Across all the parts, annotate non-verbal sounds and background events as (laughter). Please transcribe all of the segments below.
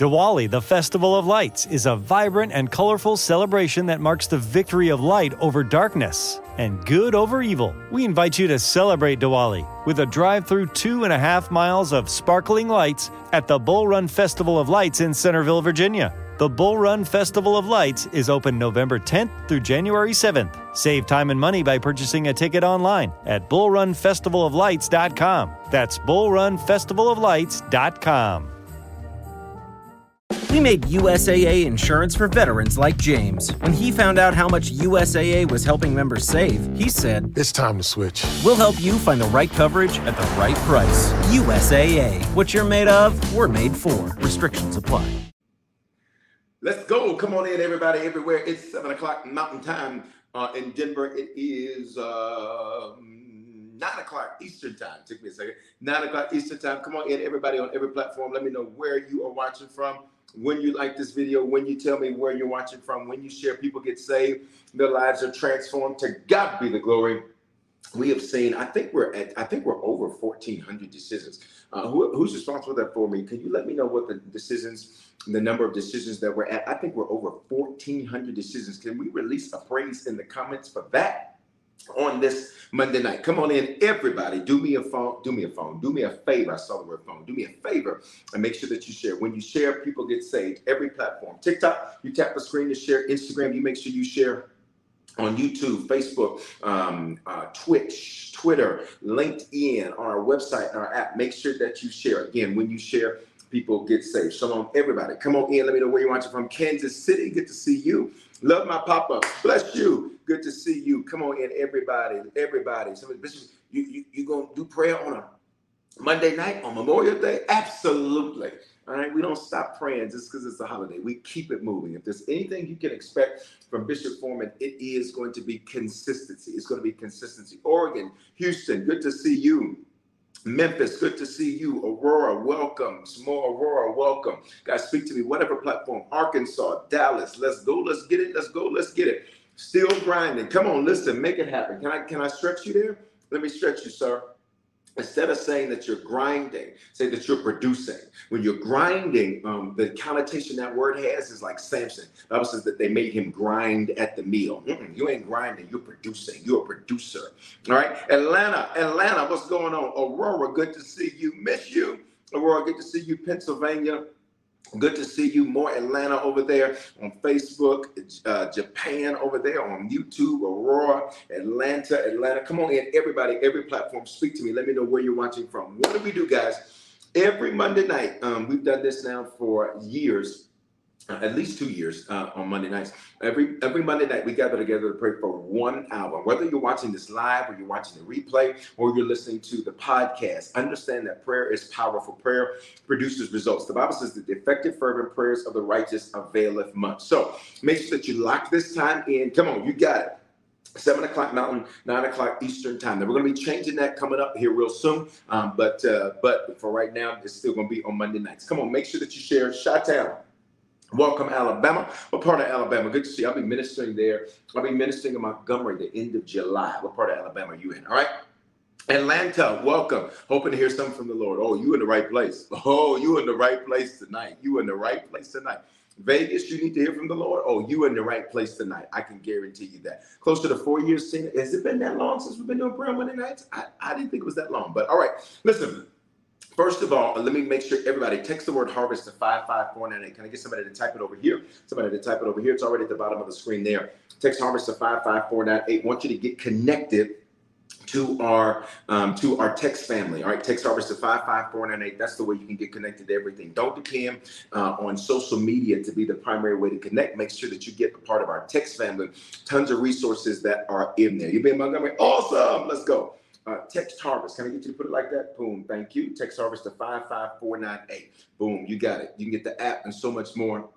Diwali, the Festival of Lights, is a vibrant and colorful celebration that marks the victory of light over darkness and good over evil. We invite you to celebrate Diwali with a drive through two and a half miles of sparkling lights at the Bull Run Festival of Lights in Centreville, Virginia. The Bull Run Festival of Lights is open November 10th through January 7th. Save time and money by purchasing a ticket online at bullrunfestivaloflights.com. That's bullrunfestivaloflights.com. We made USAA insurance for veterans like James. When he found out how much USAA was helping members save, he said, It's time to switch. We'll help you find the right coverage at the right price. USAA. What you're made of, we're made for. Restrictions apply. Let's go. Come on in, everybody, everywhere. It's 7 o'clock Mountain Time uh, in Denver. It is uh, 9 o'clock Eastern Time. Take me a second. 9 o'clock Eastern Time. Come on in, everybody, on every platform. Let me know where you are watching from when you like this video, when you tell me where you're watching from, when you share, people get saved, their lives are transformed. To God be the glory. We have seen, I think we're at, I think we're over 1,400 decisions. Uh, who, who's responsible for that for me? Can you let me know what the decisions, the number of decisions that we're at? I think we're over 1,400 decisions. Can we release a praise in the comments for that? On this Monday night. Come on in, everybody. Do me a phone. Do me a phone. Do me a favor. I saw the word phone. Do me a favor and make sure that you share. When you share, people get saved. Every platform. TikTok, you tap the screen to share. Instagram, you make sure you share on YouTube, Facebook, um, uh, Twitch, Twitter, LinkedIn, on our website, and our app. Make sure that you share. Again, when you share, people get saved. Shalom, everybody. Come on in. Let me know where you're watching from. Kansas City. Good to see you. Love my papa. Bless you. Good to see you. Come on in, everybody. Everybody. Some you you you gonna do prayer on a Monday night on Memorial Day? Absolutely. All right, we don't stop praying just because it's a holiday. We keep it moving. If there's anything you can expect from Bishop Foreman, it is going to be consistency. It's going to be consistency. Oregon, Houston, good to see you. Memphis, good to see you. Aurora, welcome. Small Aurora, welcome. Guys, speak to me. Whatever platform. Arkansas, Dallas, let's go. Let's get it. Let's go. Let's get it. Still grinding. Come on, listen. Make it happen. Can I can I stretch you there? Let me stretch you, sir. Instead of saying that you're grinding, say that you're producing. When you're grinding, um, the connotation that word has is like Samson. The Bible says that they made him grind at the meal. Mm-mm, you ain't grinding, you're producing. You're a producer. All right. Atlanta, Atlanta, what's going on? Aurora, good to see you. Miss you. Aurora, good to see you. Pennsylvania. Good to see you. More Atlanta over there on Facebook, uh, Japan over there on YouTube, Aurora, Atlanta, Atlanta. Come on in, everybody, every platform. Speak to me. Let me know where you're watching from. What do we do, guys? Every Monday night, um, we've done this now for years at least two years uh, on Monday nights. Every every Monday night we gather together to pray for one hour. Whether you're watching this live or you're watching the replay or you're listening to the podcast, understand that prayer is powerful. Prayer produces results. The Bible says that the effective, fervent prayers of the righteous availeth much. So make sure that you lock this time in. Come on, you got it. 7 o'clock Mountain, 9 o'clock Eastern time. Then we're going to be changing that coming up here real soon. Um, but uh, but for right now, it's still going to be on Monday nights. Come on, make sure that you share Chi-Town. Welcome, Alabama. What part of Alabama? Good to see you. I'll be ministering there. I'll be ministering in Montgomery the end of July. What part of Alabama are you in? All right. Atlanta, welcome. Hoping to hear something from the Lord. Oh, you in the right place. (laughs) Oh, you in the right place tonight. You in the right place tonight. Vegas, you need to hear from the Lord. Oh, you in the right place tonight. I can guarantee you that. Close to the four years. Has it been that long since we've been doing prayer Monday nights? I, I didn't think it was that long. But all right, listen. First of all, let me make sure everybody text the word harvest to 55498. Can I get somebody to type it over here? Somebody to type it over here. It's already at the bottom of the screen there. Text harvest to 55498. Want you to get connected to our um, to our text family. All right, text harvest to 55498. That's the way you can get connected to everything. Don't depend uh, on social media to be the primary way to connect. Make sure that you get a part of our text family. Tons of resources that are in there. You been Montgomery? Awesome. Let's go. Uh, text harvest. Can I get you to put it like that? Boom. Thank you. Text harvest to 55498. Boom. You got it. You can get the app and so much more.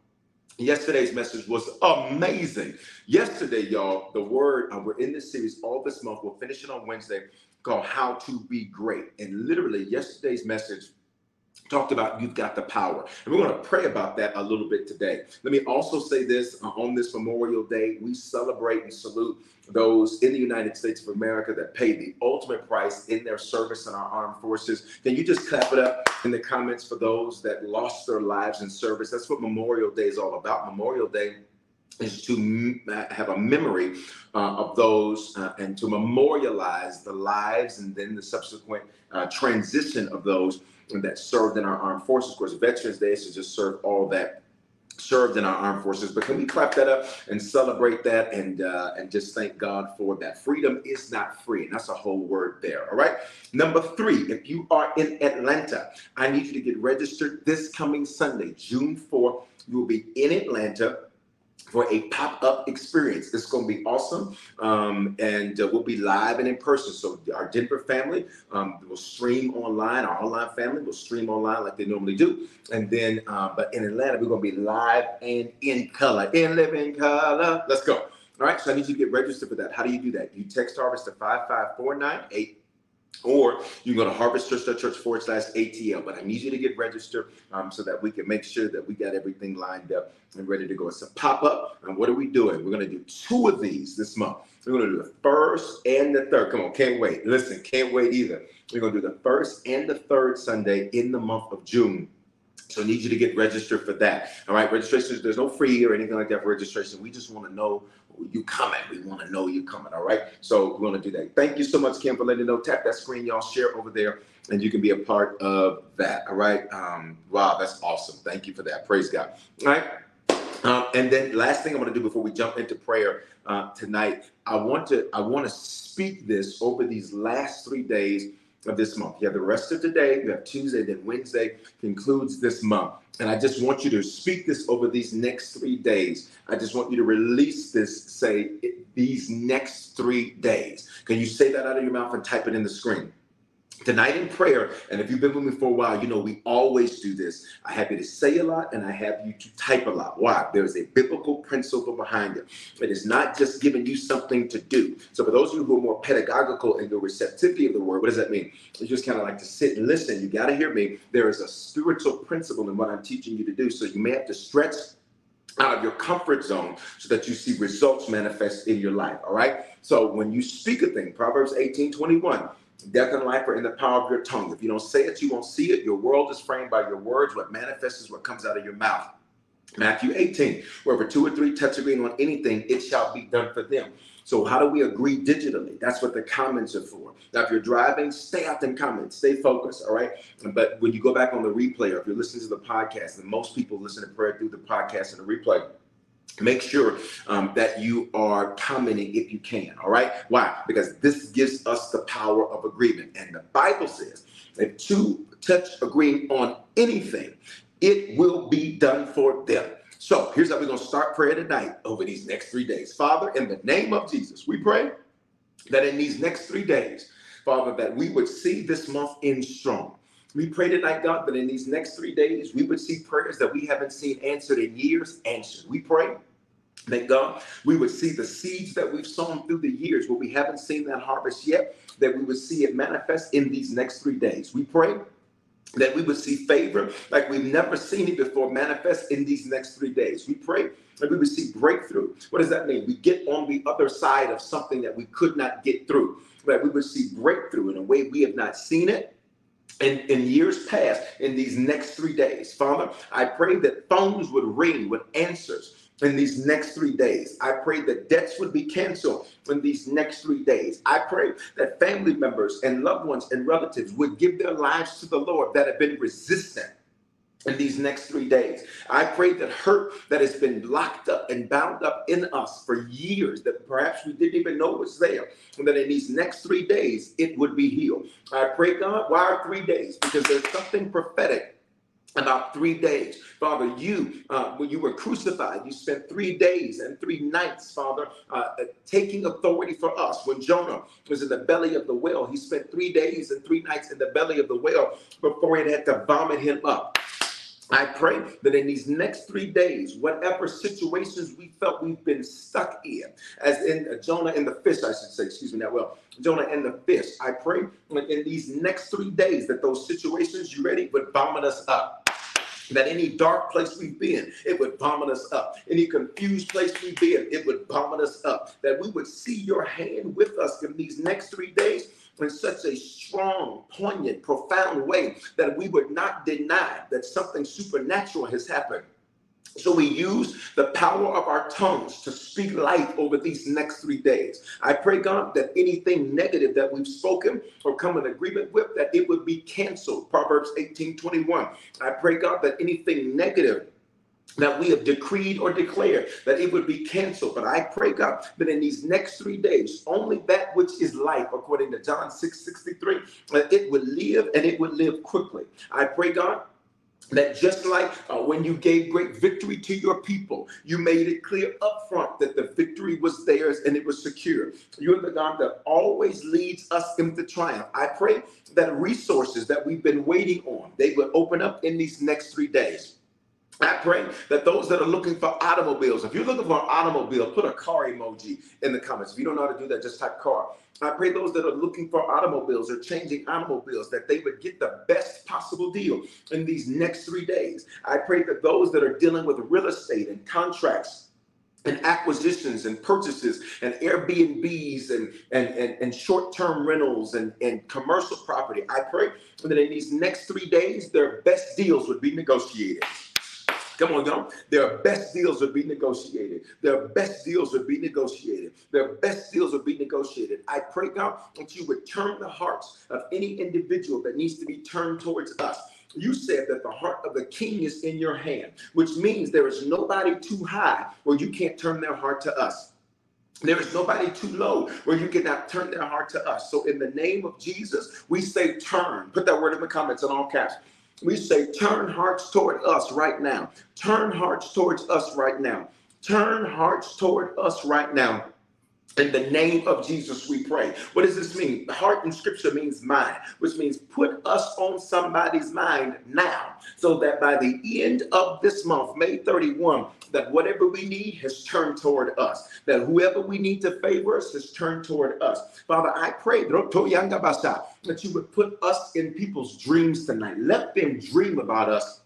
Yesterday's message was amazing. Yesterday, y'all, the word, uh, we're in this series all this month. We'll finish it on Wednesday called How to Be Great. And literally, yesterday's message talked about you've got the power. And we're going to pray about that a little bit today. Let me also say this uh, on this Memorial Day, we celebrate and salute those in the United States of America that pay the ultimate price in their service in our armed forces. Can you just clap it up in the comments for those that lost their lives in service? That's what Memorial Day is all about. Memorial Day is to have a memory uh, of those uh, and to memorialize the lives and then the subsequent uh, transition of those that served in our armed forces. Of course, Veterans Day is to just serve all that served in our armed forces. But can we clap that up and celebrate that and uh, and just thank God for that? Freedom is not free, and that's a whole word there. All right. Number three, if you are in Atlanta, I need you to get registered this coming Sunday, June 4th. You will be in Atlanta for a pop-up experience. It's going to be awesome, um, and uh, we'll be live and in person. So our Denver family um, will stream online. Our online family will stream online like they normally do, and then, uh, but in Atlanta, we're going to be live and in color, in living color. Let's go. All right, so I need you to get registered for that. How do you do that? You text Harvest to 55498 or you can go to harvestchurch.church forward slash ATL. But I need you to get registered um, so that we can make sure that we got everything lined up and ready to go. It's a pop up. And what are we doing? We're going to do two of these this month. We're going to do the first and the third. Come on, can't wait. Listen, can't wait either. We're going to do the first and the third Sunday in the month of June. So I need you to get registered for that. All right, registration, there's no free or anything like that for registration. We just want to know you coming. We want to know you coming. All right. So we're going to do that. Thank you so much, Kim, for letting me know. Tap that screen, y'all. Share over there, and you can be a part of that. All right. Um, wow, that's awesome. Thank you for that. Praise God. All right. Um, and then last thing I'm going to do before we jump into prayer uh, tonight, I want to I want to speak this over these last three days of this month. You have the rest of today, you have Tuesday, then Wednesday concludes this month. And I just want you to speak this over these next three days. I just want you to release this, say, these next three days. Can you say that out of your mouth and type it in the screen? Tonight in prayer, and if you've been with me for a while, you know we always do this. I have you to say a lot and I have you to type a lot. Why? There is a biblical principle behind it. It is not just giving you something to do. So, for those of you who are more pedagogical in the receptivity of the word, what does that mean? You just kind of like to sit and listen. You got to hear me. There is a spiritual principle in what I'm teaching you to do. So, you may have to stretch out of your comfort zone so that you see results manifest in your life. All right. So, when you speak a thing, Proverbs 18 21, Death and life are in the power of your tongue. If you don't say it, you won't see it. Your world is framed by your words. What manifests is what comes out of your mouth. Matthew 18, wherever two or three touch agreeing on anything, it shall be done for them. So how do we agree digitally? That's what the comments are for. Now, if you're driving, stay out them comments, stay focused, all right? But when you go back on the replay, or if you're listening to the podcast, and most people listen to prayer through the podcast and the replay, make sure um, that you are commenting if you can all right? Why? Because this gives us the power of agreement. And the bible says if two touch agreeing on anything it will be done for them. So here's how we're going to start prayer tonight over these next three days. Father in the name of jesus we pray that in these next three days father that we would see this month in strong we pray tonight, God, that in these next three days, we would see prayers that we haven't seen answered in years answered. We pray that God, we would see the seeds that we've sown through the years, but we haven't seen that harvest yet, that we would see it manifest in these next three days. We pray that we would see favor like we've never seen it before manifest in these next three days. We pray that we would see breakthrough. What does that mean? We get on the other side of something that we could not get through. That we would see breakthrough in a way we have not seen it in, in years past in these next three days. Father, I pray that phones would ring with answers in these next three days. I pray that debts would be canceled in these next three days. I pray that family members and loved ones and relatives would give their lives to the Lord that have been resistant in these next three days. I pray that hurt that has been locked up and bound up in us for years that perhaps we didn't even know was there, and that in these next three days it would be healed. I pray, God, why are three days? Because there's something prophetic about three days. Father, you, uh, when you were crucified, you spent three days and three nights, Father, uh, taking authority for us. When Jonah was in the belly of the whale, he spent three days and three nights in the belly of the whale before it had to vomit him up. I pray that in these next three days, whatever situations we felt we've been stuck in, as in uh, Jonah and the fish, I should say, excuse me, that well, Jonah and the fish, I pray in these next three days that those situations, you ready, would vomit us up that any dark place we've been, it would vomit us up. Any confused place we've been, it would vomit us up. That we would see your hand with us in these next three days in such a strong, poignant, profound way that we would not deny that something supernatural has happened. So we use the power of our tongues to speak life over these next three days. I pray, God, that anything negative that we've spoken or come in agreement with, that it would be canceled. Proverbs 18 21. I pray, God, that anything negative that we have decreed or declared that it would be canceled. But I pray, God, that in these next three days, only that which is life, according to John 6 63, that it would live and it would live quickly. I pray, God, that just like uh, when you gave great victory to your people, you made it clear up front that the victory was theirs and it was secure. You're the God that always leads us into triumph. I pray that resources that we've been waiting on, they will open up in these next three days. I pray that those that are looking for automobiles, if you're looking for an automobile, put a car emoji in the comments. If you don't know how to do that, just type car. I pray those that are looking for automobiles or changing automobiles that they would get the best possible deal in these next three days. I pray that those that are dealing with real estate and contracts and acquisitions and purchases and Airbnbs and, and, and, and short-term rentals and, and commercial property. I pray that in these next three days, their best deals would be negotiated. Come on, y'all. Their best deals would be negotiated. Their best deals would be negotiated. Their best deals would be negotiated. I pray, God, that you would turn the hearts of any individual that needs to be turned towards us. You said that the heart of the king is in your hand, which means there is nobody too high where you can't turn their heart to us. There is nobody too low where you cannot turn their heart to us. So, in the name of Jesus, we say turn. Put that word in the comments in all caps we say, turn hearts toward us right now. Turn hearts towards us right now. Turn hearts toward us right now. In the name of Jesus, we pray. What does this mean? The heart in scripture means mind, which means put us on somebody's mind now, so that by the end of this month, May 31, that whatever we need has turned toward us, that whoever we need to favor us has turned toward us. Father, I pray that you would put us in people's dreams tonight. Let them dream about us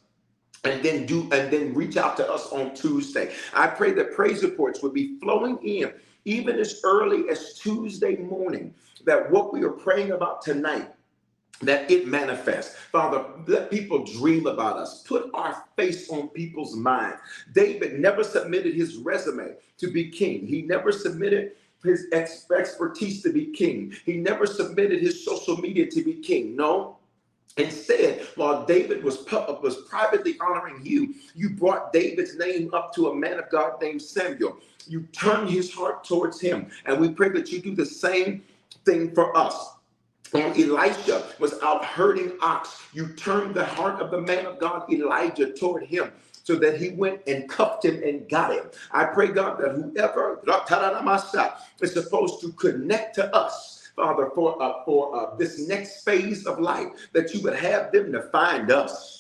and then do and then reach out to us on Tuesday. I pray that praise reports would be flowing in even as early as Tuesday morning, that what we are praying about tonight that it manifests. Father, let people dream about us. Put our face on people's mind. David never submitted his resume to be king. He never submitted his expertise to be king. He never submitted his social media to be king. No, Instead, while David was, was privately honoring you, you brought David's name up to a man of God named Samuel. You turned his heart towards him. And we pray that you do the same thing for us. When Elisha was out herding ox, you turned the heart of the man of God, Elijah, toward him so that he went and cuffed him and got him. I pray, God, that whoever is supposed to connect to us Father, for uh, for uh, this next phase of life, that you would have them to find us.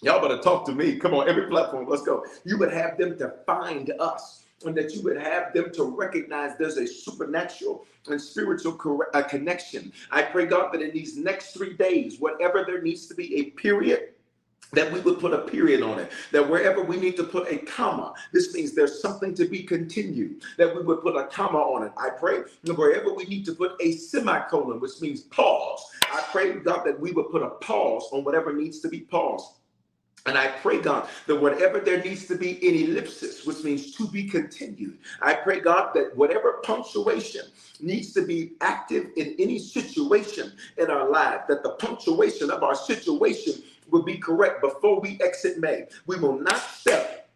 Y'all better talk to me. Come on, every platform, let's go. You would have them to find us and that you would have them to recognize there's a supernatural and spiritual uh, connection. I pray, God, that in these next three days, whatever there needs to be a period, that we would put a period on it. That wherever we need to put a comma, this means there's something to be continued. That we would put a comma on it. I pray that wherever we need to put a semicolon, which means pause, I pray, God, that we would put a pause on whatever needs to be paused. And I pray, God, that whatever there needs to be in ellipsis, which means to be continued, I pray, God, that whatever punctuation needs to be active in any situation in our life, that the punctuation of our situation will be correct before we exit May. We will not step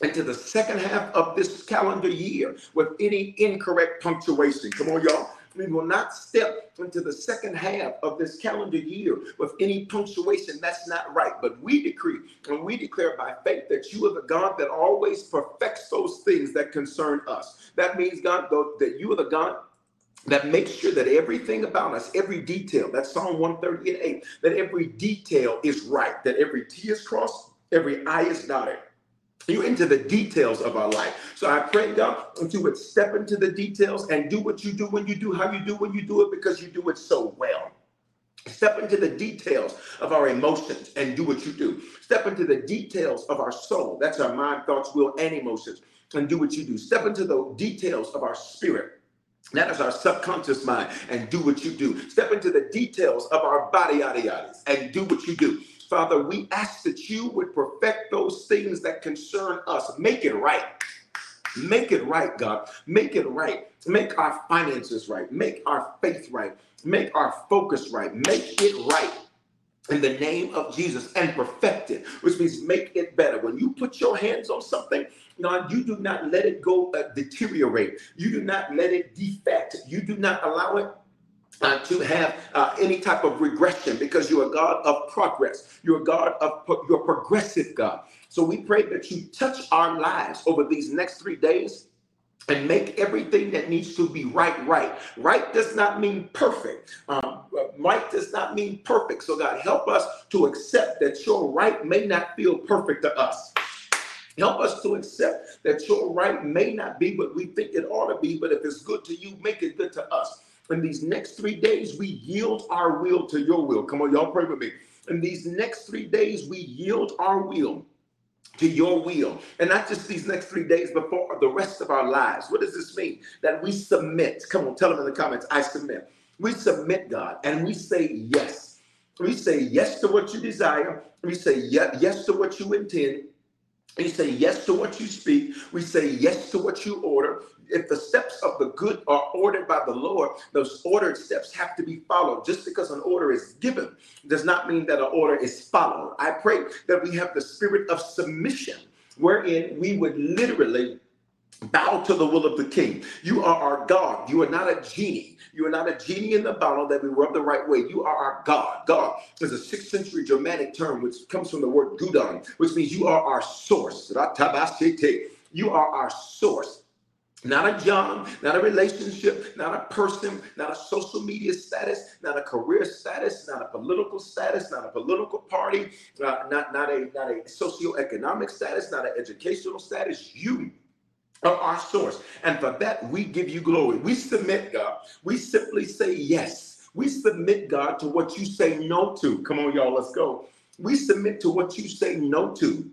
into the second half of this calendar year with any incorrect punctuation. Come on, y'all. We will not step into the second half of this calendar year with any punctuation that's not right. But we decree and we declare by faith that you are the God that always perfects those things that concern us. That means, God, that you are the God that makes sure that everything about us, every detail, that's Psalm 138, that every detail is right, that every T is crossed, every I is dotted. You into the details of our life. So I pray, God, that you would step into the details and do what you do when you do, how you do when you do it, because you do it so well. Step into the details of our emotions and do what you do. Step into the details of our soul. That's our mind, thoughts, will, and emotions. And do what you do. Step into the details of our spirit. That is our subconscious mind. And do what you do. Step into the details of our body, yada, yada, and do what you do. Father, we ask that you would perfect those things that concern us. Make it right. Make it right, God. Make it right. Make our finances right. Make our faith right. Make our focus right. Make it right in the name of Jesus and perfect it, which means make it better. When you put your hands on something, God, you do not let it go uh, deteriorate. You do not let it defect. You do not allow it uh, to have uh, any type of regression because you're a God of progress. You're a God of you're progressive God. So we pray that you touch our lives over these next three days and make everything that needs to be right right right does not mean perfect um, right does not mean perfect so god help us to accept that your right may not feel perfect to us help us to accept that your right may not be what we think it ought to be but if it's good to you make it good to us in these next three days we yield our will to your will come on y'all pray with me in these next three days we yield our will to your will. And not just these next three days, but for the rest of our lives. What does this mean? That we submit. Come on, tell them in the comments, I submit. We submit, God, and we say yes. We say yes to what you desire. We say yes to what you intend. We say yes to what you speak. We say yes to what you order if the steps of the good are ordered by the Lord, those ordered steps have to be followed. Just because an order is given does not mean that an order is followed. I pray that we have the spirit of submission, wherein we would literally bow to the will of the king. You are our God. You are not a genie. You are not a genie in the bottle that we rub the right way. You are our God. God is a sixth century Germanic term which comes from the word gudon, which means you are our source. You are our source not a job, not a relationship, not a person, not a social media status, not a career status, not a political status, not a political party, uh, not, not a not a socioeconomic status, not an educational status. You our source. And for that, we give you glory. We submit, God. We simply say yes. We submit, God, to what you say no to. Come on, y'all, let's go. We submit to what you say no to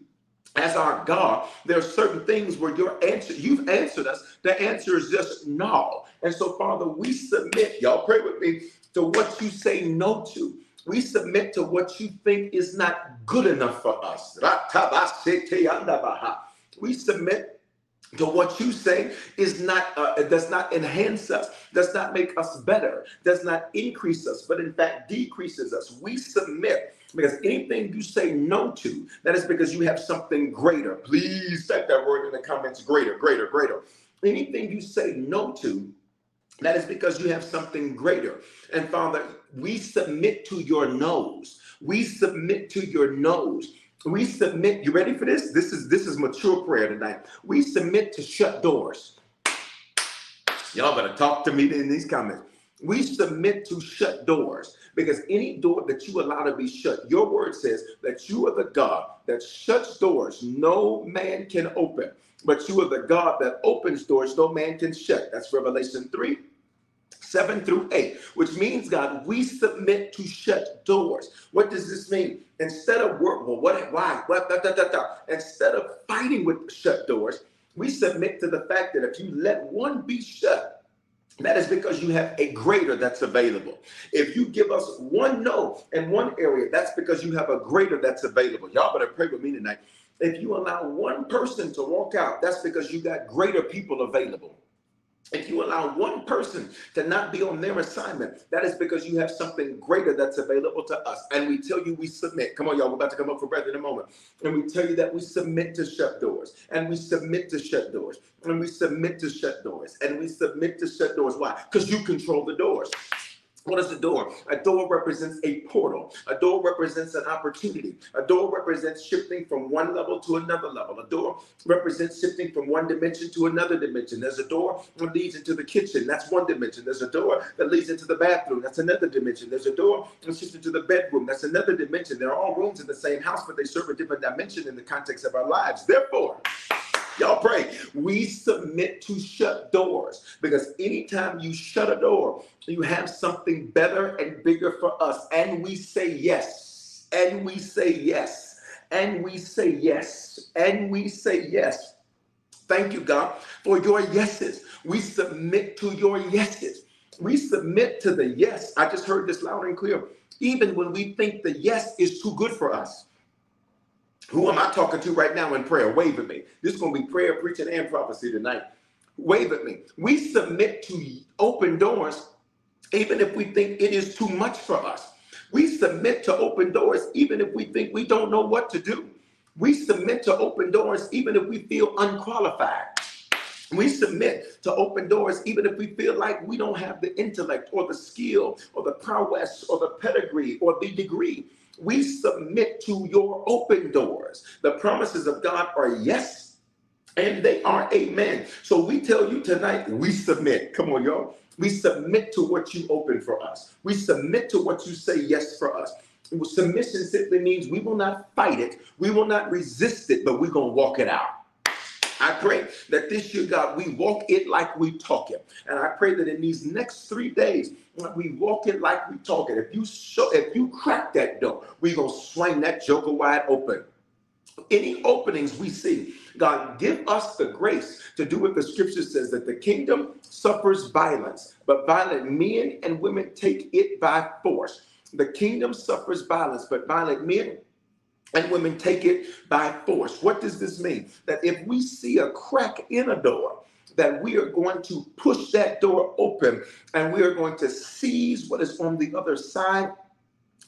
as our God, there are certain things where your answer, you've answered us. The answer is just no. And so, Father, we submit, y'all pray with me, to what you say no to. We submit to what you think is not good enough for us. We submit to what you say is not uh, does not enhance us does not make us better does not increase us but in fact decreases us we submit because anything you say no to, that is because you have something greater. Please type that word in the comments greater, greater, greater. Anything you say no to, that is because you have something greater. And Father, we submit to your nose. We submit to your nose. We submit. You ready for this? This is this is mature prayer tonight. We submit to shut doors. Y'all better talk to me in these comments. We submit to shut doors because any door that you allow to be shut, your word says that you are the God that shuts doors no man can open, but you are the God that opens doors no man can shut. That's Revelation 3. 7 through 8, which means, God, we submit to shut doors. What does this mean? Instead of work, well, what, why, what, da, da, da, da. Instead of fighting with shut doors, we submit to the fact that if you let one be shut, that is because you have a greater that's available. If you give us one no in one area, that's because you have a greater that's available. Y'all better pray with me tonight. If you allow one person to walk out, that's because you got greater people available. If you allow one person to not be on their assignment, that is because you have something greater that's available to us. And we tell you we submit. Come on, y'all, we're about to come up for breath in a moment. And we tell you that we submit to shut doors. And we submit to shut doors. And we submit to shut doors. And we submit to shut doors. Why? Because you control the doors. What is a door? A door represents a portal. A door represents an opportunity. A door represents shifting from one level to another level. A door represents shifting from one dimension to another dimension. There's a door that leads into the kitchen. That's one dimension. There's a door that leads into the bathroom. That's another dimension. There's a door that shifts into the bedroom. That's another dimension. They're all rooms in the same house, but they serve a different dimension in the context of our lives. Therefore, Y'all pray. We submit to shut doors because anytime you shut a door, you have something better and bigger for us. And we say yes. And we say yes. And we say yes. And we say yes. Thank you, God, for your yeses. We submit to your yeses. We submit to the yes. I just heard this loud and clear. Even when we think the yes is too good for us. Who am I talking to right now in prayer? Wave at me. This is going to be prayer, preaching, and prophecy tonight. Wave at me. We submit to open doors even if we think it is too much for us. We submit to open doors even if we think we don't know what to do. We submit to open doors even if we feel unqualified. We submit to open doors even if we feel like we don't have the intellect or the skill or the prowess or the pedigree or the degree we submit to your open doors. The promises of God are yes and they are amen. So we tell you tonight, we submit. Come on, y'all. We submit to what you open for us. We submit to what you say yes for us. Submission simply means we will not fight it, we will not resist it, but we're going to walk it out. I pray that this year, God, we walk it like we talk it. And I pray that in these next three days, we walk it like we talk it. If you show, if you crack that door, we're gonna swing that joker wide open. Any openings we see, God, give us the grace to do what the scripture says that the kingdom suffers violence, but violent men and women take it by force. The kingdom suffers violence, but violent men and women take it by force. What does this mean? That if we see a crack in a door, that we are going to push that door open and we are going to seize what is on the other side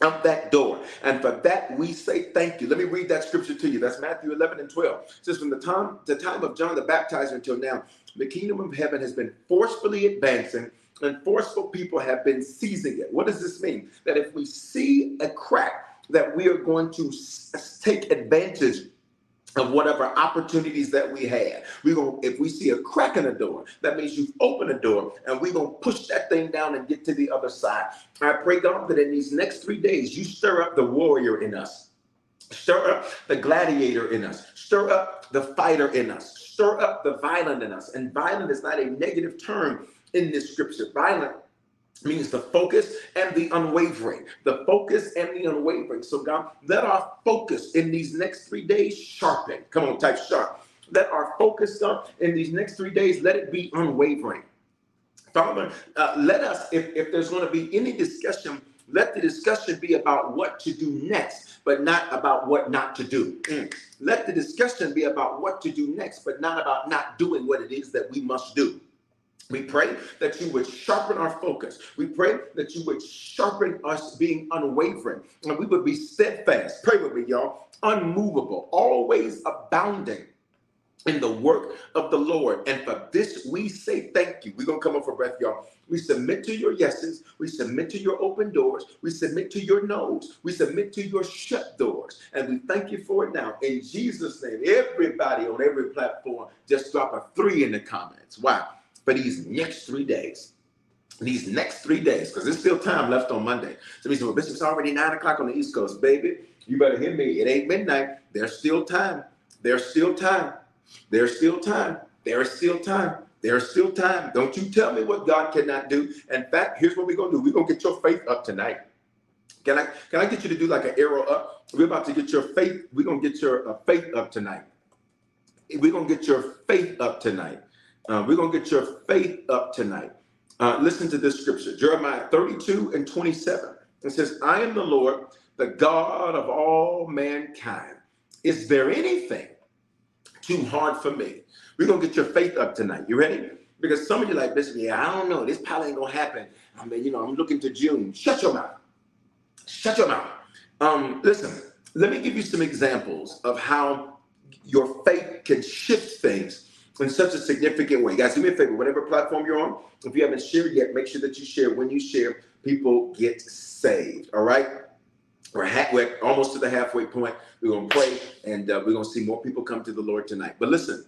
of that door. And for that, we say thank you. Let me read that scripture to you. That's Matthew 11 and 12. It says, From the time, the time of John the Baptizer until now, the kingdom of heaven has been forcefully advancing and forceful people have been seizing it. What does this mean? That if we see a crack, that we are going to take advantage of whatever opportunities that we have. We're going if we see a crack in the door, that means you've opened a door and we're gonna push that thing down and get to the other side. I pray God that in these next three days you stir up the warrior in us, stir up the gladiator in us, stir up the fighter in us, stir up the violent in us. And violent is not a negative term in this scripture. Violent means the focus and the unwavering. The focus and the unwavering. So, God, let our focus in these next three days sharpen. Come on, type sharp. Let our focus, God, in these next three days, let it be unwavering. Father, uh, let us, if, if there's going to be any discussion, let the discussion be about what to do next, but not about what not to do. Mm. Let the discussion be about what to do next, but not about not doing what it is that we must do. We pray that you would sharpen our focus. We pray that you would sharpen us being unwavering and we would be steadfast. Pray with me, y'all. Unmovable, always abounding in the work of the Lord. And for this, we say thank you. We're going to come up for breath, y'all. We submit to your yeses. We submit to your open doors. We submit to your no's. We submit to your shut doors. And we thank you for it now. In Jesus' name, everybody on every platform, just drop a three in the comments. Wow for these next three days. These next three days, because there's still time left on Monday. So we said, well, Bishop, it's already nine o'clock on the East Coast. Baby, you better hear me. It ain't midnight. There's still time. There's still time. There's still time. There's still time. There's still time. Don't you tell me what God cannot do. In fact, here's what we're gonna do. We're gonna get your faith up tonight. Can I can I get you to do like an arrow up? We're about to get your faith. We're gonna get your uh, faith up tonight. We're gonna get your faith up tonight. Uh, we're going to get your faith up tonight. Uh, listen to this scripture Jeremiah 32 and 27. It says, I am the Lord, the God of all mankind. Is there anything too hard for me? We're going to get your faith up tonight. You ready? Because some of you like, Bishop, yeah, I don't know. This probably ain't going to happen. I mean, you know, I'm looking to June. Shut your mouth. Shut your mouth. Um, listen, let me give you some examples of how your faith can shift things in such a significant way. Guys, do me a favor, whatever platform you're on, if you haven't shared yet, make sure that you share. When you share, people get saved. All right. We're, ha- we're almost to the halfway point. We're going to pray and uh, we're going to see more people come to the Lord tonight. But listen,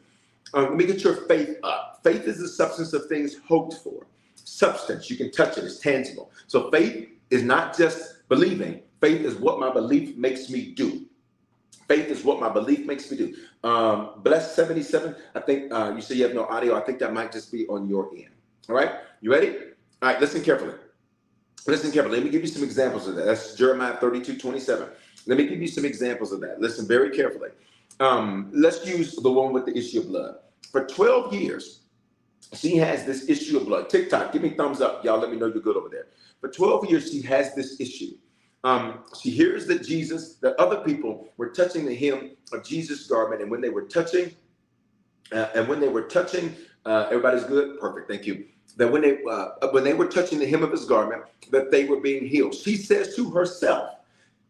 uh, let me get your faith up. Faith is the substance of things hoped for. Substance, you can touch it, it's tangible. So faith is not just believing, faith is what my belief makes me do. Faith is what my belief makes me do. Um, bless 77. I think uh, you say you have no audio. I think that might just be on your end. All right. You ready? All right. Listen carefully. Listen carefully. Let me give you some examples of that. That's Jeremiah 32 27. Let me give you some examples of that. Listen very carefully. Um, let's use the one with the issue of blood. For 12 years, she has this issue of blood. TikTok, give me thumbs up. Y'all let me know you're good over there. For 12 years, she has this issue. Um, she hears that Jesus, that other people were touching the hem of Jesus' garment, and when they were touching, uh, and when they were touching, uh, everybody's good, perfect, thank you. That when they uh, when they were touching the hem of his garment, that they were being healed. She says to herself,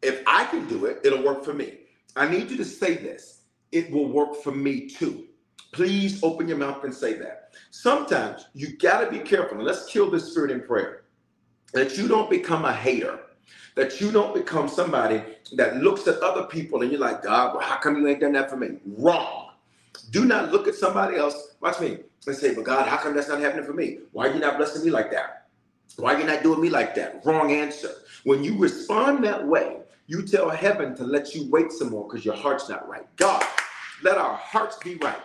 "If I can do it, it'll work for me." I need you to say this. It will work for me too. Please open your mouth and say that. Sometimes you got to be careful. And let's kill this spirit in prayer. That you don't become a hater that you don't become somebody that looks at other people and you're like, God, well, how come you ain't done that for me? Wrong. Do not look at somebody else, watch me, and say, but God, how come that's not happening for me? Why are you not blessing me like that? Why are you not doing me like that? Wrong answer. When you respond that way, you tell heaven to let you wait some more because your heart's not right. God, let our hearts be right.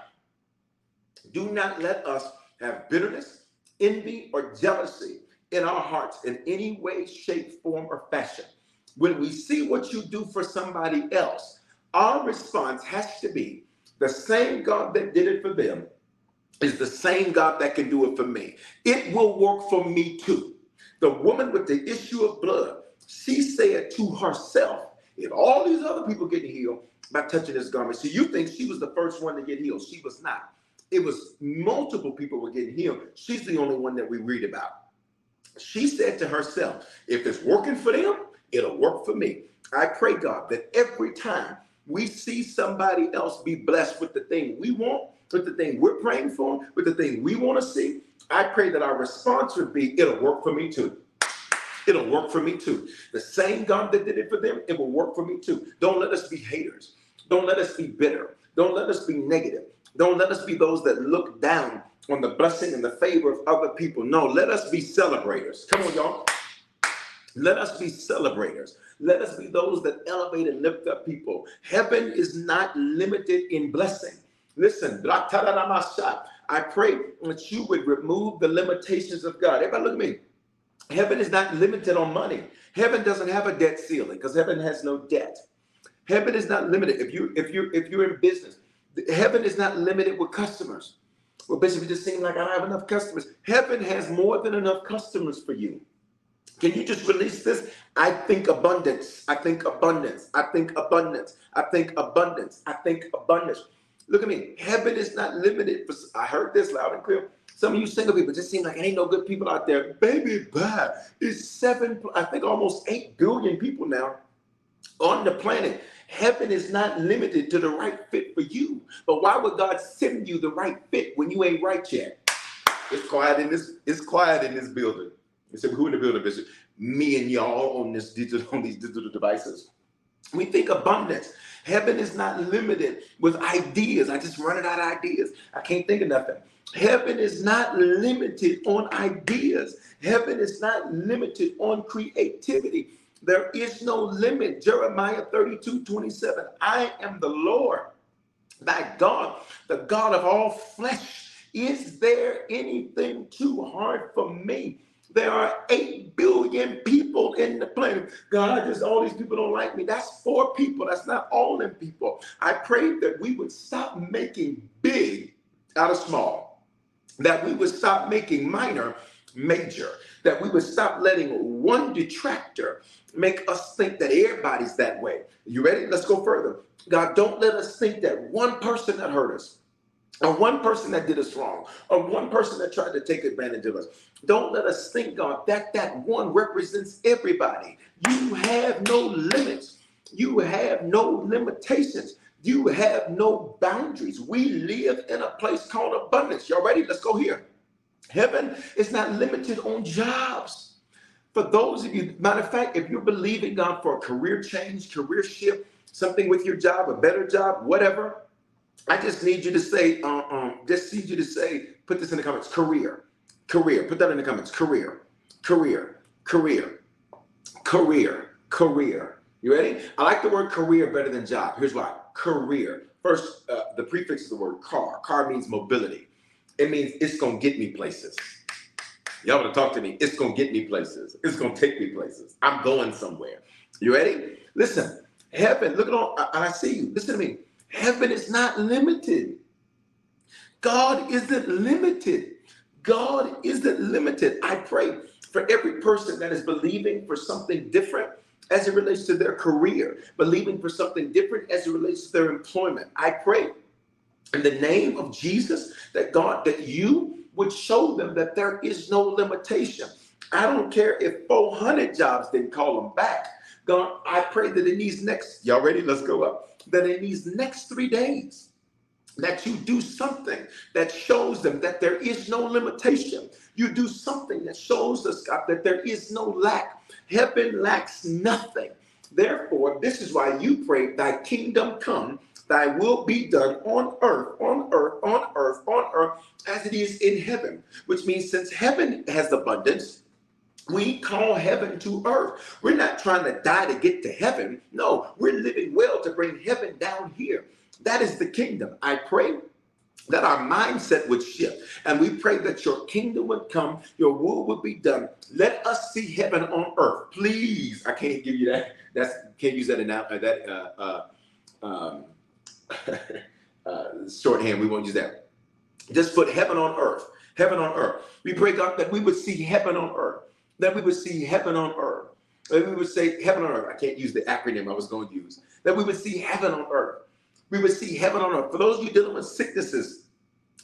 Do not let us have bitterness, envy, or jealousy in our hearts in any way, shape, form, or fashion. When we see what you do for somebody else, our response has to be the same God that did it for them is the same God that can do it for me. It will work for me too. The woman with the issue of blood, she said to herself, if all these other people getting healed by touching this garment, so you think she was the first one to get healed. She was not. It was multiple people were getting healed. She's the only one that we read about. She said to herself, if it's working for them, it'll work for me. I pray, God, that every time we see somebody else be blessed with the thing we want, with the thing we're praying for, with the thing we want to see, I pray that our response would be, it'll work for me too. It'll work for me too. The same God that did it for them, it will work for me too. Don't let us be haters. Don't let us be bitter. Don't let us be negative. Don't let us be those that look down on the blessing and the favor of other people. No, let us be celebrators. Come on, y'all. Let us be celebrators. Let us be those that elevate and lift up people. Heaven is not limited in blessing. Listen, I pray that you would remove the limitations of God. Everybody look at me. Heaven is not limited on money. Heaven doesn't have a debt ceiling because heaven has no debt. Heaven is not limited. If you if you if you're in business, heaven is not limited with customers. Well, Bishop, it just seems like I don't have enough customers. Heaven has more than enough customers for you. Can you just release this? I think abundance. I think abundance. I think abundance. I think abundance. I think abundance. Look at me. Heaven is not limited. For, I heard this loud and clear. Some of you single people just seem like it ain't no good people out there. Baby, bad. It's seven, I think almost eight billion people now on the planet. Heaven is not limited to the right fit for you. But why would God send you the right fit when you ain't right yet? It's quiet in this, it's quiet in this building. You said, who in the building, Bishop? Me and y'all on this digital, (laughs) on these digital devices. We think abundance. Heaven is not limited with ideas. I just running out of ideas. I can't think of nothing. Heaven is not limited on ideas. Heaven is not limited on creativity. There is no limit. Jeremiah 32 27. I am the Lord, thy God, the God of all flesh. Is there anything too hard for me? There are 8 billion people in the planet. God, just all these people don't like me. That's four people. That's not all them people. I pray that we would stop making big out of small, that we would stop making minor major, that we would stop letting one detractor make us think that everybody's that way. You ready? Let's go further. God, don't let us think that one person that hurt us, or one person that did us wrong, or one person that tried to take advantage of us. Don't let us think, God, that that one represents everybody. You have no limits. You have no limitations. You have no boundaries. We live in a place called abundance. Y'all ready? Let's go here. Heaven is not limited on jobs. For those of you, matter of fact, if you're believing God for a career change, career shift, something with your job, a better job, whatever, I just need you to say, uh, um, just need you to say, put this in the comments, career, career, put that in the comments, career, career, career, career, career. You ready? I like the word career better than job. Here's why. Career. First, uh, the prefix is the word car. Car means mobility. It means it's gonna get me places. Y'all want to talk to me? It's gonna get me places. It's gonna take me places. I'm going somewhere. You ready? Listen, heaven. Look at all. I, I see you. Listen to me. Heaven is not limited. God isn't limited. God isn't limited. I pray for every person that is believing for something different as it relates to their career, believing for something different as it relates to their employment. I pray in the name of Jesus that God, that you would show them that there is no limitation. I don't care if 400 jobs didn't call them back. God, I pray that in these next, y'all ready? Let's go up. That in these next three days, that you do something that shows them that there is no limitation. You do something that shows us, God, that there is no lack. Heaven lacks nothing. Therefore, this is why you pray, Thy kingdom come, Thy will be done on earth, on earth, on earth, on earth, as it is in heaven. Which means since heaven has abundance, we call heaven to earth. We're not trying to die to get to heaven. No, we're living well to bring heaven down here. That is the kingdom. I pray that our mindset would shift. And we pray that your kingdom would come, your will would be done. Let us see heaven on earth. Please. I can't give you that. That's can't use that in uh, that uh, uh, um, (laughs) uh, shorthand. We won't use that. Just put heaven on earth. Heaven on earth. We pray, God, that we would see heaven on earth. That we would see heaven on earth. That we would say heaven on earth. I can't use the acronym I was going to use. That we would see heaven on earth we would see heaven on earth. For those of you dealing with sicknesses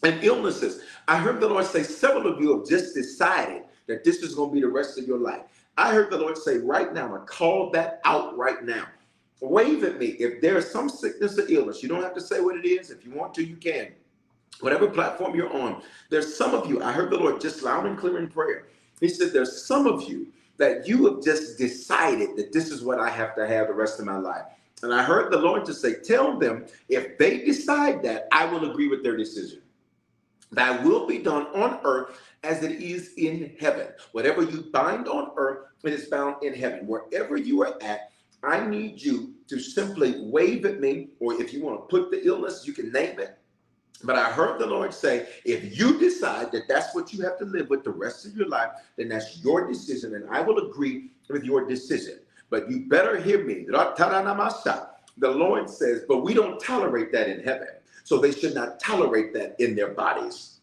and illnesses, I heard the Lord say several of you have just decided that this is going to be the rest of your life. I heard the Lord say right now, I call that out right now. Wave at me. If there is some sickness or illness, you don't have to say what it is. If you want to, you can. Whatever platform you're on, there's some of you, I heard the Lord just loud and clear in prayer. He said, There's some of you that you have just decided that this is what I have to have the rest of my life. And I heard the Lord to say, Tell them if they decide that, I will agree with their decision. Thy will be done on earth as it is in heaven. Whatever you bind on earth, it is bound in heaven. Wherever you are at, I need you to simply wave at me, or if you want to put the illness, you can name it. But I heard the Lord say, if you decide that that's what you have to live with the rest of your life, then that's your decision, and I will agree with your decision. But you better hear me. The Lord says, but we don't tolerate that in heaven. So they should not tolerate that in their bodies.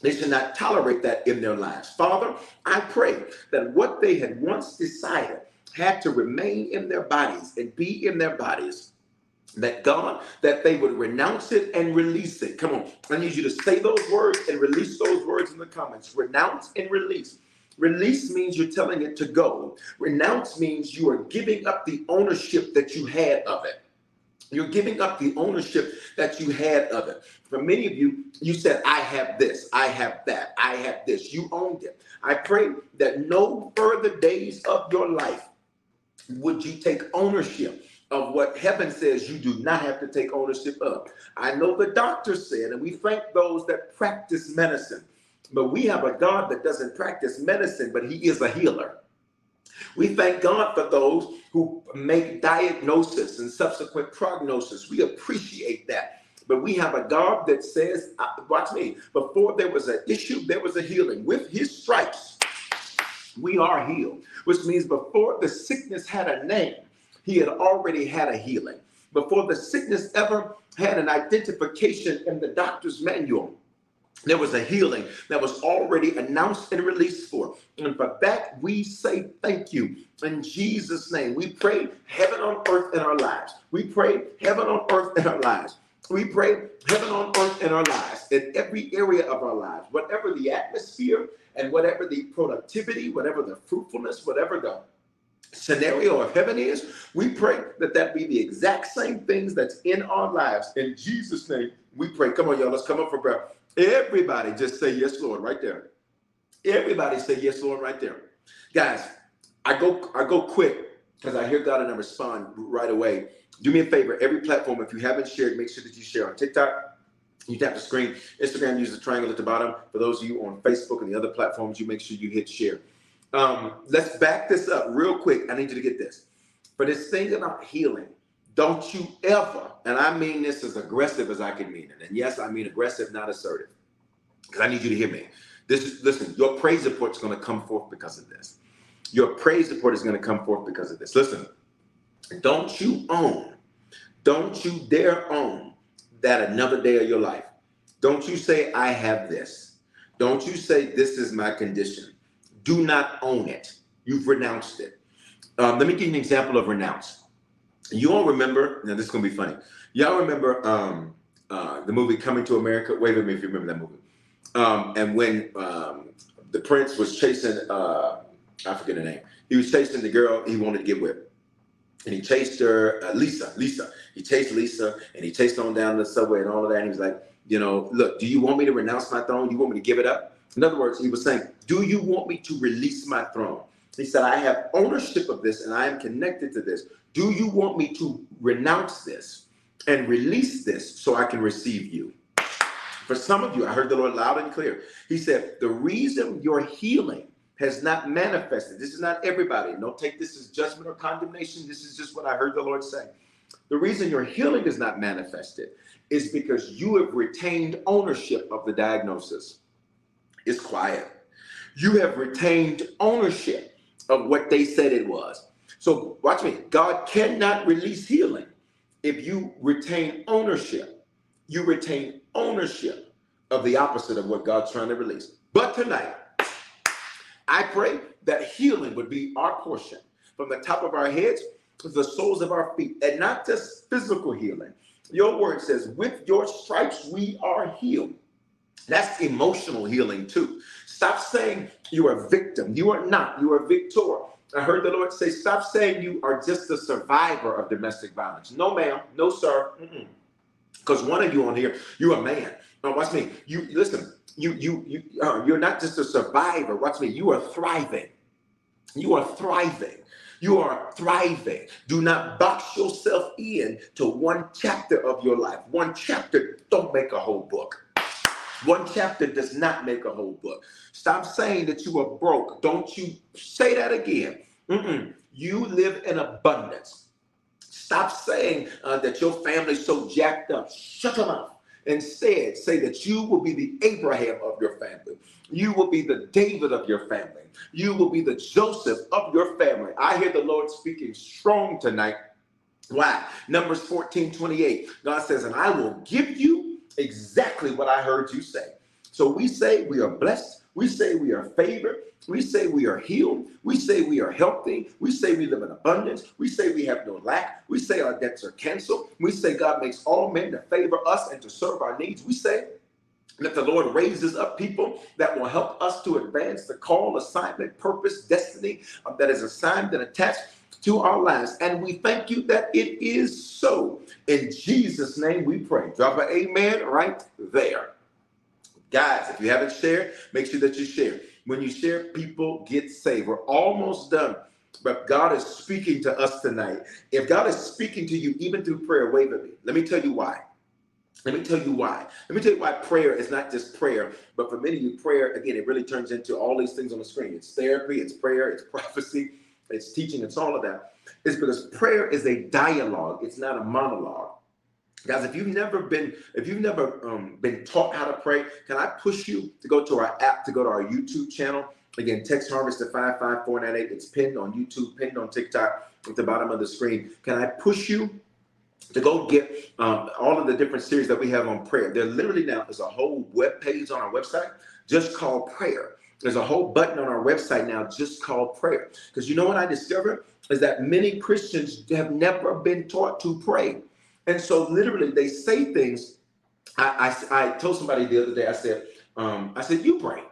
They should not tolerate that in their lives. Father, I pray that what they had once decided had to remain in their bodies and be in their bodies. That God, that they would renounce it and release it. Come on, I need you to say those words and release those words in the comments. Renounce and release. Release means you're telling it to go. Renounce means you are giving up the ownership that you had of it. You're giving up the ownership that you had of it. For many of you, you said, I have this, I have that, I have this. You owned it. I pray that no further days of your life would you take ownership of what heaven says you do not have to take ownership of. I know the doctor said, and we thank those that practice medicine but we have a God that doesn't practice medicine, but He is a healer. We thank God for those who make diagnosis and subsequent prognosis. We appreciate that. But we have a God that says, uh, watch me, before there was an issue, there was a healing. With his stripes, we are healed, which means before the sickness had a name, he had already had a healing. Before the sickness ever had an identification in the doctor's manual, there was a healing that was already announced and released for. And for that, we say thank you. In Jesus' name, we pray heaven on earth in our lives. We pray heaven on earth in our lives. We pray heaven on earth in our lives, in every area of our lives, whatever the atmosphere and whatever the productivity, whatever the fruitfulness, whatever the scenario of heaven is, we pray that that be the exact same things that's in our lives. In Jesus' name, we pray. Come on, y'all, let's come up for prayer. Everybody just say yes, Lord, right there. Everybody say yes, Lord, right there. Guys, I go I go quick because I hear God and I respond right away. Do me a favor, every platform, if you haven't shared, make sure that you share on TikTok. You tap the screen. Instagram, use the triangle at the bottom. For those of you on Facebook and the other platforms, you make sure you hit share. Um, let's back this up real quick. I need you to get this. For this thing about healing, don't you ever, and I mean this as aggressive as I can mean it. And yes, I mean aggressive, not assertive. Because I need you to hear me. This is listen, your praise report is going to come forth because of this. Your praise report is going to come forth because of this. Listen, don't you own, don't you dare own that another day of your life. Don't you say, I have this. Don't you say, this is my condition. Do not own it. You've renounced it. Um, let me give you an example of renounce. You all remember, now this is going to be funny. Y'all remember um, uh, the movie Coming to America? Wave at me if you remember that movie. Um, and when um, the prince was chasing, uh, I forget her name, he was chasing the girl he wanted to get with and he chased her, uh, Lisa, Lisa. He chased Lisa and he chased on down the subway and all of that. And he was like, you know, look, do you want me to renounce my throne? Do you want me to give it up? In other words, he was saying, do you want me to release my throne? He said, I have ownership of this and I am connected to this. Do you want me to renounce this and release this so I can receive you? For some of you, I heard the Lord loud and clear. He said, the reason your healing has not manifested. This is not everybody. Don't take this as judgment or condemnation. This is just what I heard the Lord say. The reason your healing is not manifested is because you have retained ownership of the diagnosis. It's quiet. You have retained ownership of what they said it was. So watch me. God cannot release healing if you retain ownership. You retain ownership of the opposite of what God's trying to release. But tonight, I pray that healing would be our portion from the top of our heads to the soles of our feet, and not just physical healing. Your word says, with your stripes we are healed. That's emotional healing too. Stop saying you are a victim. You are not. You are a victor. I heard the Lord say, stop saying you are just a survivor of domestic violence. No, ma'am. No, sir. Because one of you on here, you're a man. Now, watch me. You listen you you you uh, you're not just a survivor. Watch me. You are thriving. You are thriving. You are thriving. Do not box yourself in to one chapter of your life. One chapter don't make a whole book. One chapter does not make a whole book. Stop saying that you are broke. Don't you say that again. Mm-mm. You live in abundance. Stop saying uh, that your family's so jacked up. Shut your mouth. Instead, say that you will be the Abraham of your family. You will be the David of your family. You will be the Joseph of your family. I hear the Lord speaking strong tonight. Why? Numbers 14 28. God says, And I will give you exactly what I heard you say. So we say we are blessed. We say we are favored. We say we are healed. We say we are healthy. We say we live in abundance. We say we have no lack. We say our debts are canceled. We say God makes all men to favor us and to serve our needs. We say that the Lord raises up people that will help us to advance the call, assignment, purpose, destiny uh, that is assigned and attached to our lives. And we thank you that it is so. In Jesus' name we pray. Drop an amen right there. Guys, if you haven't shared, make sure that you share. When you share, people get saved. We're almost done, but God is speaking to us tonight. If God is speaking to you, even through prayer, wave at me. Let me tell you why. Let me tell you why. Let me tell you why prayer is not just prayer, but for many of you, prayer, again, it really turns into all these things on the screen. It's therapy, it's prayer, it's (laughs) prophecy, it's teaching, it's all of that. It's because prayer is a dialogue, it's not a monologue. Guys, if you've never been, if you've never um, been taught how to pray, can I push you to go to our app, to go to our YouTube channel? Again, text harvest to 55498. It's pinned on YouTube, pinned on TikTok at the bottom of the screen. Can I push you to go get um, all of the different series that we have on prayer? There literally now is a whole web page on our website just called prayer. There's a whole button on our website now just called prayer. Because you know what I discovered is that many Christians have never been taught to pray. And so literally they say things. I, I, I told somebody the other day, I said, um, I said, you pray.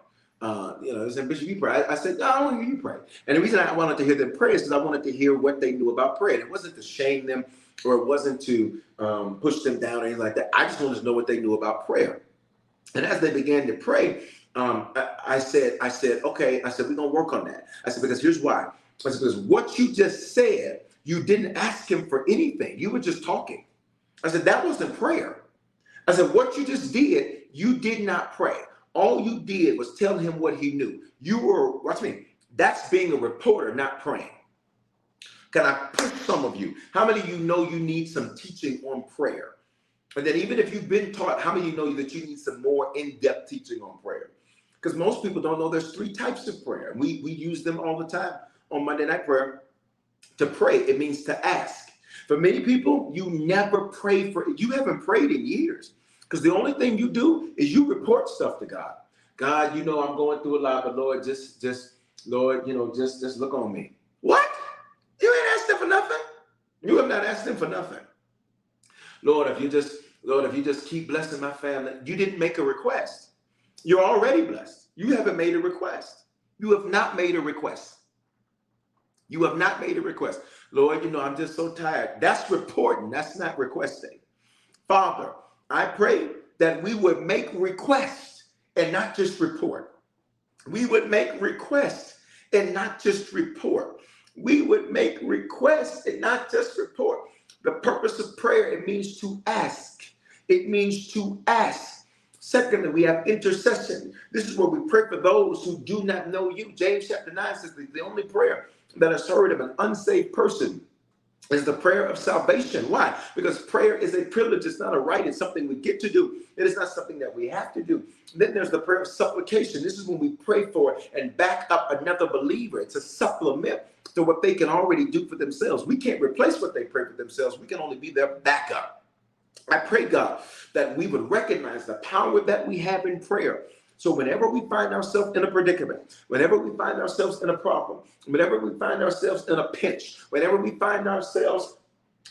Uh, you know, I said, Bishop, you pray. I, I said, no, I want to hear you pray. And the reason I wanted to hear them pray is because I wanted to hear what they knew about prayer. And it wasn't to shame them or it wasn't to um, push them down or anything like that. I just wanted to know what they knew about prayer. And as they began to pray, um, I, I, said, I said, okay, I said, we're gonna work on that. I said, because here's why. I said, because what you just said, you didn't ask him for anything. You were just talking. I said, that wasn't prayer. I said, what you just did, you did not pray. All you did was tell him what he knew. You were, watch me, that's being a reporter, not praying. Can I push some of you? How many of you know you need some teaching on prayer? And then even if you've been taught, how many of you know that you need some more in-depth teaching on prayer? Because most people don't know there's three types of prayer. We we use them all the time on Monday night prayer. To pray, it means to ask. For many people, you never pray for you haven't prayed in years. Because the only thing you do is you report stuff to God. God, you know I'm going through a lot, but Lord, just just Lord, you know, just just look on me. What? You ain't asked him for nothing. You have not asked him for nothing. Lord, if you just Lord, if you just keep blessing my family, you didn't make a request. You're already blessed. You haven't made a request. You have not made a request. You have not made a request. Lord, you know, I'm just so tired. That's reporting, that's not requesting. Father, I pray that we would make requests and not just report. We would make requests and not just report. We would make requests and not just report. The purpose of prayer, it means to ask. It means to ask. Secondly, we have intercession. This is where we pray for those who do not know you. James chapter 9 says the only prayer that is heard of an unsaved person is the prayer of salvation. Why? Because prayer is a privilege. It's not a right. It's something we get to do. It is not something that we have to do. Then there's the prayer of supplication. This is when we pray for and back up another believer. It's a supplement to what they can already do for themselves. We can't replace what they pray for themselves. We can only be their backup. I pray, God, that we would recognize the power that we have in prayer so whenever we find ourselves in a predicament, whenever we find ourselves in a problem, whenever we find ourselves in a pinch, whenever we find ourselves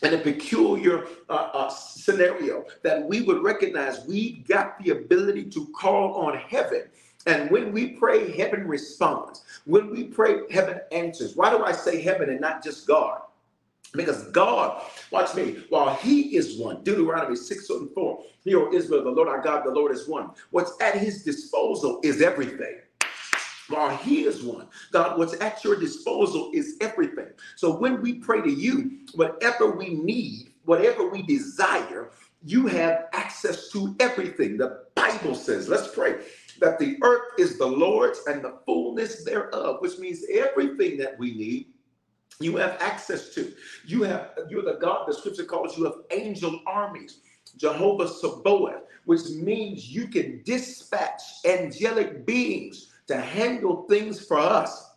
in a peculiar uh, uh, scenario, that we would recognize we've got the ability to call on heaven. And when we pray, heaven responds. When we pray, heaven answers. Why do I say heaven and not just God? Because God, watch me, while He is one, Deuteronomy 6 and 4, Hear, Israel, the Lord our God, the Lord is one. What's at His disposal is everything. While He is one, God, what's at your disposal is everything. So when we pray to you, whatever we need, whatever we desire, you have access to everything. The Bible says, let's pray that the earth is the Lord's and the fullness thereof, which means everything that we need you have access to. You have you're the God, the scripture calls you of angel armies, Jehovah Sabaoth, which means you can dispatch angelic beings to handle things for us.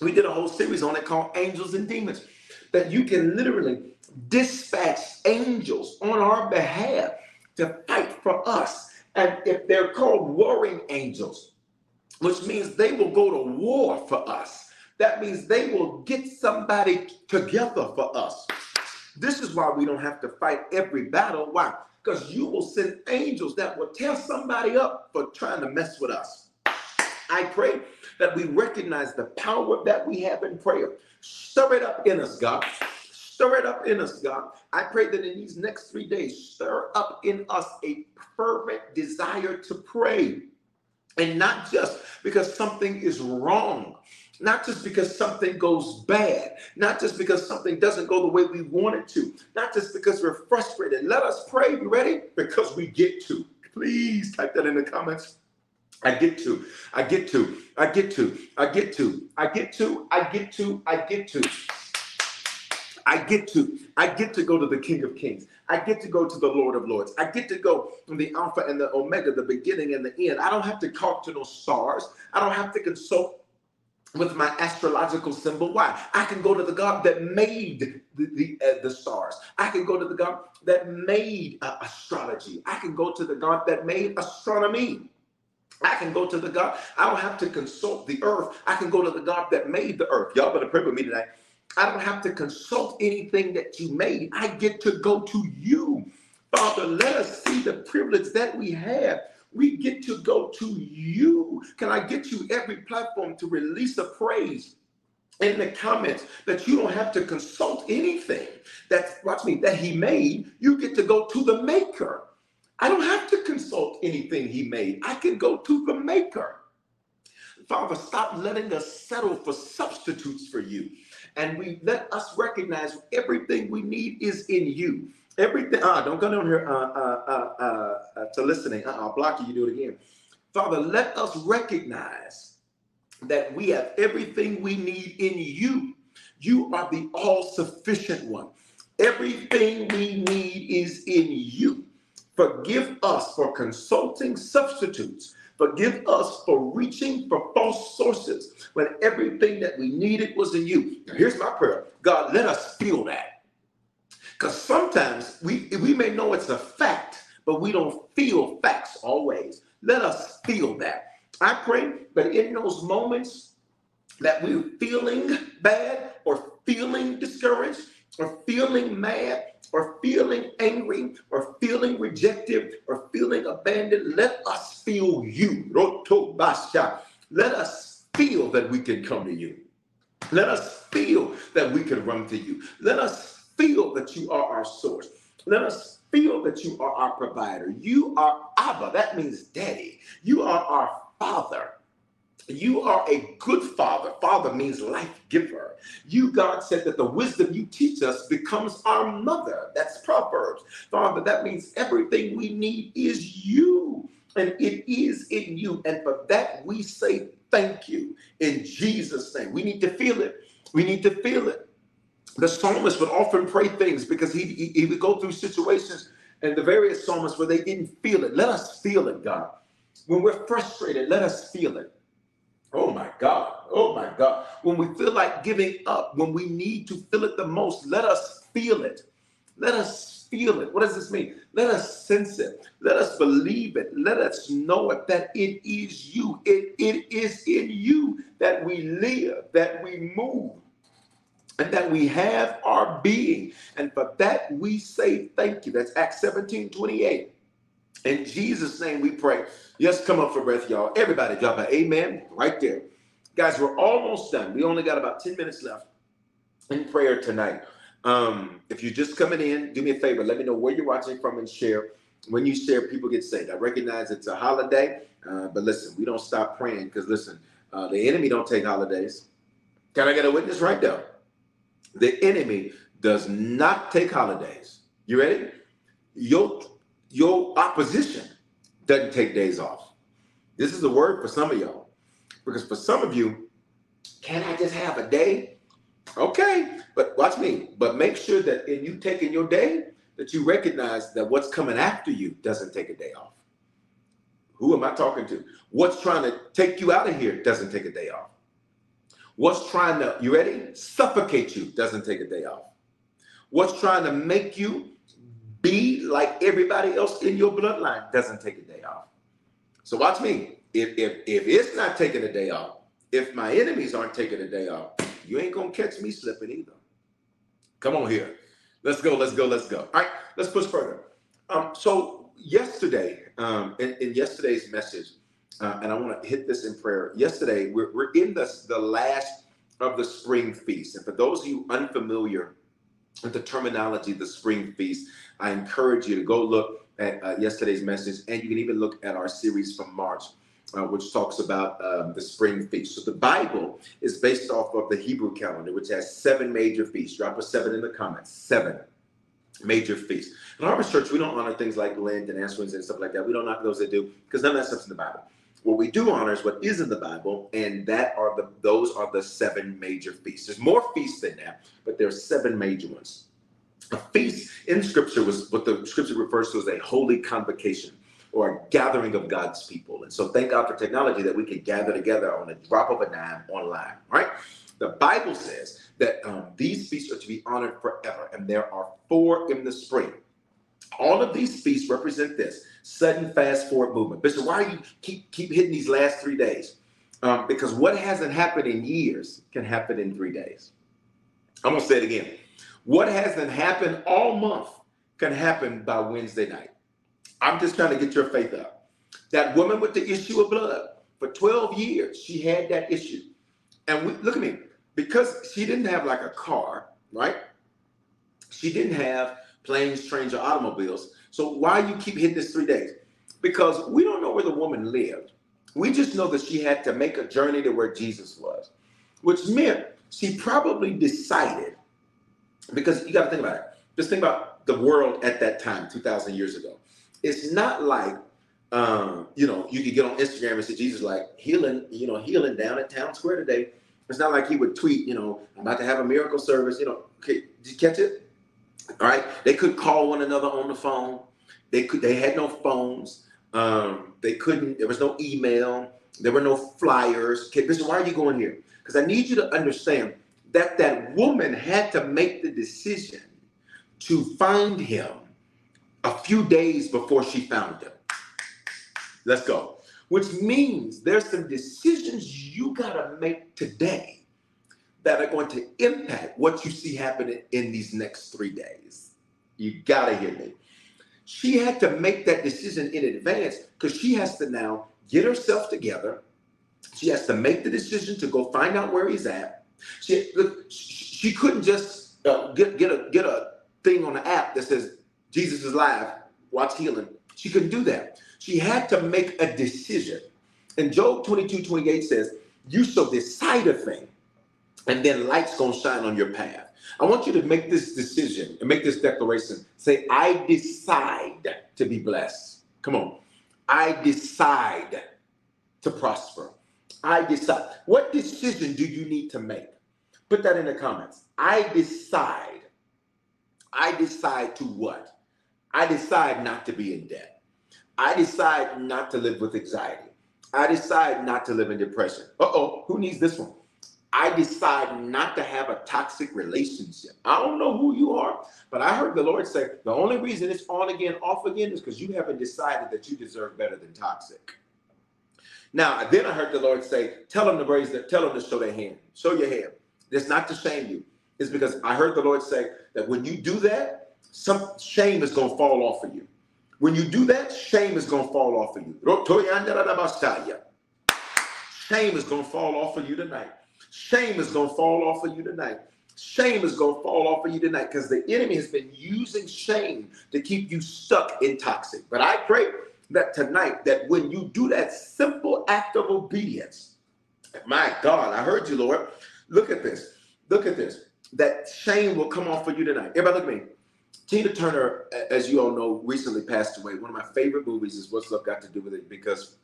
We did a whole series on it called Angels and Demons, that you can literally dispatch angels on our behalf to fight for us. And if they're called warring angels, which means they will go to war for us that means they will get somebody together for us. This is why we don't have to fight every battle. Why? Because you will send angels that will tear somebody up for trying to mess with us. I pray that we recognize the power that we have in prayer. Stir it up in us, God. Stir it up in us, God. I pray that in these next three days, stir up in us a fervent desire to pray. And not just because something is wrong, not just because something goes bad, not just because something doesn't go the way we want it to, not just because we're frustrated. Let us pray. You ready? Because we get to. Please type that in the comments. I get to, I get to, I get to, I get to, I get to, I get to, I get to. I get to, I get to go to the King of Kings. I get to go to the Lord of Lords. I get to go from the Alpha and the Omega, the beginning and the end. I don't have to talk to those stars. I don't have to consult with my astrological symbol. Why? I can go to the God that made the the, uh, the stars. I can go to the God that made uh, astrology. I can go to the God that made astronomy. I can go to the God. I don't have to consult the earth. I can go to the God that made the earth. Y'all better pray with me tonight. I don't have to consult anything that you made. I get to go to you. Father, let us see the privilege that we have we get to go to you. Can I get you every platform to release a praise? in the comments that you don't have to consult anything that watch me that he made you get to go to the maker i don't have to consult anything he made i can go to the maker Father, stop letting us settle for substitutes for you. And we let us recognize everything we need is in you. Everything, ah, don't come down here uh, uh, uh, uh, to listening. Uh, I'll block you, you do it again. Father, let us recognize that we have everything we need in you. You are the all sufficient one. Everything we need is in you. Forgive us for consulting substitutes. Forgive us for reaching for false sources when everything that we needed was in you. Now, here's my prayer God, let us feel that. Because sometimes we, we may know it's a fact, but we don't feel facts always. Let us feel that. I pray that in those moments that we're feeling bad or feeling discouraged, or feeling mad or feeling angry or feeling rejected or feeling abandoned, let us feel you. Let us feel that we can come to you. Let us feel that we can run to you. Let us feel that you are our source. Let us feel that you are our provider. You are Abba. That means daddy. You are our father. You are a good father. Father means life giver. You, God said that the wisdom you teach us becomes our mother. That's Proverbs. Father, that means everything we need is you, and it is in you. And for that, we say thank you in Jesus' name. We need to feel it. We need to feel it. The psalmist would often pray things because he, he, he would go through situations and the various psalmists where they didn't feel it. Let us feel it, God. When we're frustrated, let us feel it. Oh my God. Oh my God. When we feel like giving up, when we need to feel it the most, let us feel it. Let us feel it. What does this mean? Let us sense it. Let us believe it. Let us know it that it is you. It, it is in you that we live, that we move, and that we have our being. And for that, we say thank you. That's Acts 17 28. In Jesus' name we pray. Yes, come up for breath, y'all. Everybody drop an amen right there. Guys, we're almost done. We only got about 10 minutes left in prayer tonight. Um, if you're just coming in, do me a favor. Let me know where you're watching from and share. When you share, people get saved. I recognize it's a holiday, uh, but listen, we don't stop praying because listen, uh, the enemy don't take holidays. Can I get a witness right there? The enemy does not take holidays. You ready? Your your opposition doesn't take days off. This is a word for some of y'all. Because for some of you, can I just have a day? Okay, but watch me. But make sure that in you taking your day, that you recognize that what's coming after you doesn't take a day off. Who am I talking to? What's trying to take you out of here doesn't take a day off. What's trying to, you ready? Suffocate you doesn't take a day off. What's trying to make you be like everybody else in your bloodline doesn't take a day off. So watch me. If if if it's not taking a day off, if my enemies aren't taking a day off, you ain't gonna catch me slipping either. Come on here. Let's go, let's go, let's go. All right, let's push further. Um, so yesterday, um, in, in yesterday's message, uh, and I want to hit this in prayer. Yesterday, we're, we're in the, the last of the spring feast. And for those of you unfamiliar with the terminology, the spring feast, I encourage you to go look at uh, yesterday's message, and you can even look at our series from March, uh, which talks about um, the spring feast. So the Bible is based off of the Hebrew calendar, which has seven major feasts. Drop a seven in the comments. Seven major feasts. In Harvest Church, we don't honor things like Lent and Ash and stuff like that. We don't honor those that do because none of that stuff's in the Bible. What we do honor is what is in the Bible, and that are the those are the seven major feasts. There's more feasts than that, but there's seven major ones. A feast in scripture was what the scripture refers to as a holy convocation or a gathering of God's people. And so thank God for technology that we can gather together on a drop of a dime online, right? The Bible says that um, these feasts are to be honored forever, and there are four in the spring. All of these feasts represent this sudden fast forward movement. Bishop, why do you keep keep hitting these last three days? Um, because what hasn't happened in years can happen in three days. I'm gonna say it again. What hasn't happened all month can happen by Wednesday night. I'm just trying to get your faith up. That woman with the issue of blood, for 12 years, she had that issue. And we, look at me, because she didn't have like a car, right? She didn't have planes, trains, or automobiles. So why you keep hitting this three days? Because we don't know where the woman lived. We just know that she had to make a journey to where Jesus was, which meant she probably decided, because you got to think about it. Just think about the world at that time, 2,000 years ago. It's not like, um, you know, you could get on Instagram and see Jesus like healing, you know, healing down at Town Square today. It's not like he would tweet, you know, I'm about to have a miracle service. You know, okay, did you catch it? All right. They could call one another on the phone. They could. They had no phones. Um, they couldn't. There was no email. There were no flyers. Okay, listen. Why are you going here? Because I need you to understand that that woman had to make the decision to find him a few days before she found him. Let's go. Which means there's some decisions you gotta make today that are going to impact what you see happening in these next three days. You gotta hear me. She had to make that decision in advance because she has to now get herself together. She has to make the decision to go find out where he's at. She she couldn't just uh, get get a get a thing on the app that says Jesus is live, watch healing. She couldn't do that. She had to make a decision. And Job 22, 28 says, You shall decide a thing, and then light's gonna shine on your path. I want you to make this decision and make this declaration. Say, I decide to be blessed. Come on. I decide to prosper. I decide. What decision do you need to make? Put that in the comments. I decide. I decide to what? I decide not to be in debt. I decide not to live with anxiety. I decide not to live in depression. Uh oh, who needs this one? I decide not to have a toxic relationship. I don't know who you are, but I heard the Lord say the only reason it's on again, off again is because you haven't decided that you deserve better than toxic. Now, then I heard the Lord say, tell them to raise their, tell them to show their hand. Show your hand. It's not to shame you. It's because I heard the Lord say that when you do that, some shame is going to fall off of you. When you do that, shame is going to fall off of you. Shame is going to fall off of you tonight. Shame is going to fall off of you tonight. Shame is going to fall off of you tonight because the enemy has been using shame to keep you stuck in toxic. But I pray that tonight, that when you do that simple act of obedience, my God, I heard you, Lord. Look at this. Look at this. That shame will come off of you tonight. Everybody, look at me. Tina Turner, as you all know, recently passed away. One of my favorite movies is What's Love Got to Do with It because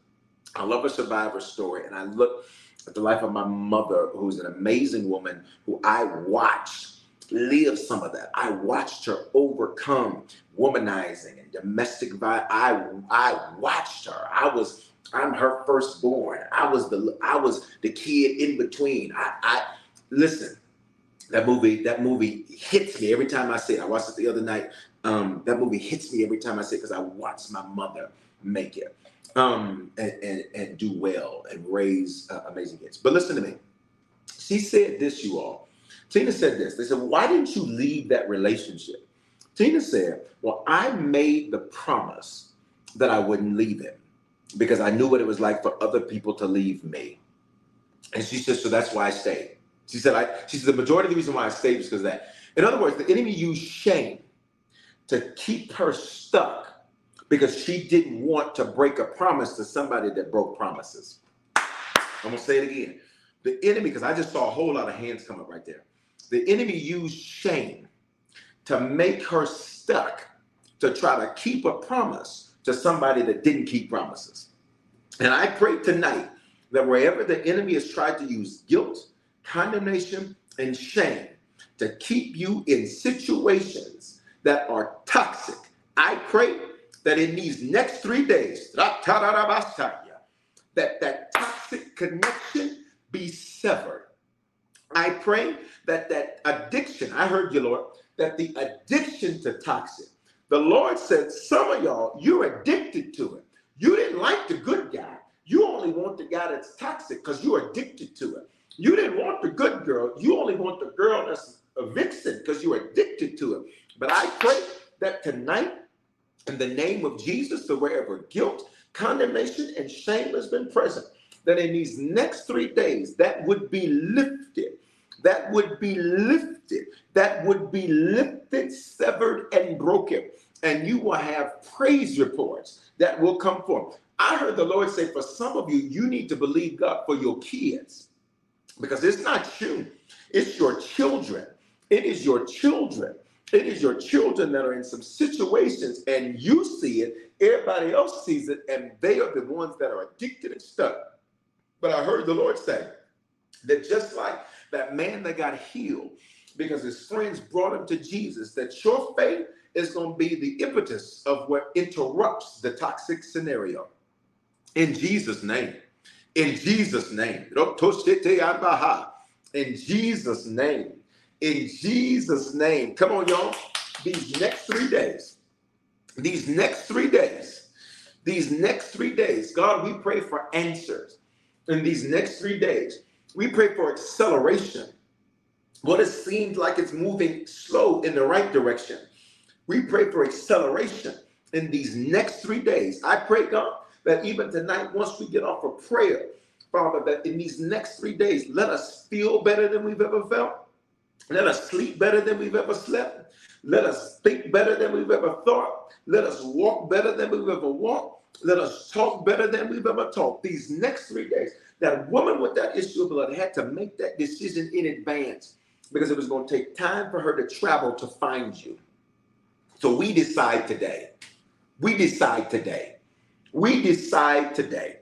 I love a survivor story. And I look the life of my mother, who's an amazing woman who I watched live some of that. I watched her overcome womanizing and domestic violence. I I watched her. I was I'm her firstborn. I was the I was the kid in between. I, I listen. That movie that movie hits me every time I see it. I watched it the other night. Um, that movie hits me every time I see it because I watched my mother make it um, and, and, and do well and raise uh, amazing kids. But listen to me. She said this, you all. Tina said this. They said, Why didn't you leave that relationship? Tina said, Well, I made the promise that I wouldn't leave him because I knew what it was like for other people to leave me. And she said, So that's why I stayed. She said, I, she said, the majority of the reason why I stayed is because that. In other words, the enemy used shame to keep her stuck because she didn't want to break a promise to somebody that broke promises. I'm gonna say it again. The enemy, because I just saw a whole lot of hands come up right there. The enemy used shame to make her stuck to try to keep a promise to somebody that didn't keep promises. And I pray tonight that wherever the enemy has tried to use guilt, condemnation, and shame to keep you in situations that are toxic, I pray that in these next three days, that that toxic connection be severed. I pray that that addiction, I heard you, Lord, that the addiction to toxic, the Lord said, some of y'all, you're addicted to it. You didn't like the good guy. You only want the guy that's toxic because you're addicted to it. You didn't want the good girl. You only want the girl that's a vixen because you're addicted to it. But I pray that tonight in the name of Jesus to wherever guilt, condemnation, and shame has been present, that in these next three days, that would be lifted. That would be lifted. That would be lifted, severed, and broken. And you will have praise reports that will come forth. I heard the Lord say, for some of you, you need to believe God for your kids because it's not you, it's your children. It is your children. It is your children that are in some situations and you see it, everybody else sees it, and they are the ones that are addicted and stuck. But I heard the Lord say that just like that man that got healed because his friends brought him to Jesus, that your faith is going to be the impetus of what interrupts the toxic scenario. In Jesus' name. In Jesus' name. In Jesus' name. In Jesus' name. Come on, y'all. These next three days, these next three days, these next three days, God, we pray for answers. In these next three days, we pray for acceleration. What it seems like it's moving slow in the right direction. We pray for acceleration in these next three days. I pray, God, that even tonight, once we get off of prayer, Father, that in these next three days, let us feel better than we've ever felt. Let us sleep better than we've ever slept. Let us think better than we've ever thought. Let us walk better than we've ever walked. Let us talk better than we've ever talked. These next three days, that woman with that issue of blood had to make that decision in advance because it was going to take time for her to travel to find you. So we decide today. We decide today. We decide today.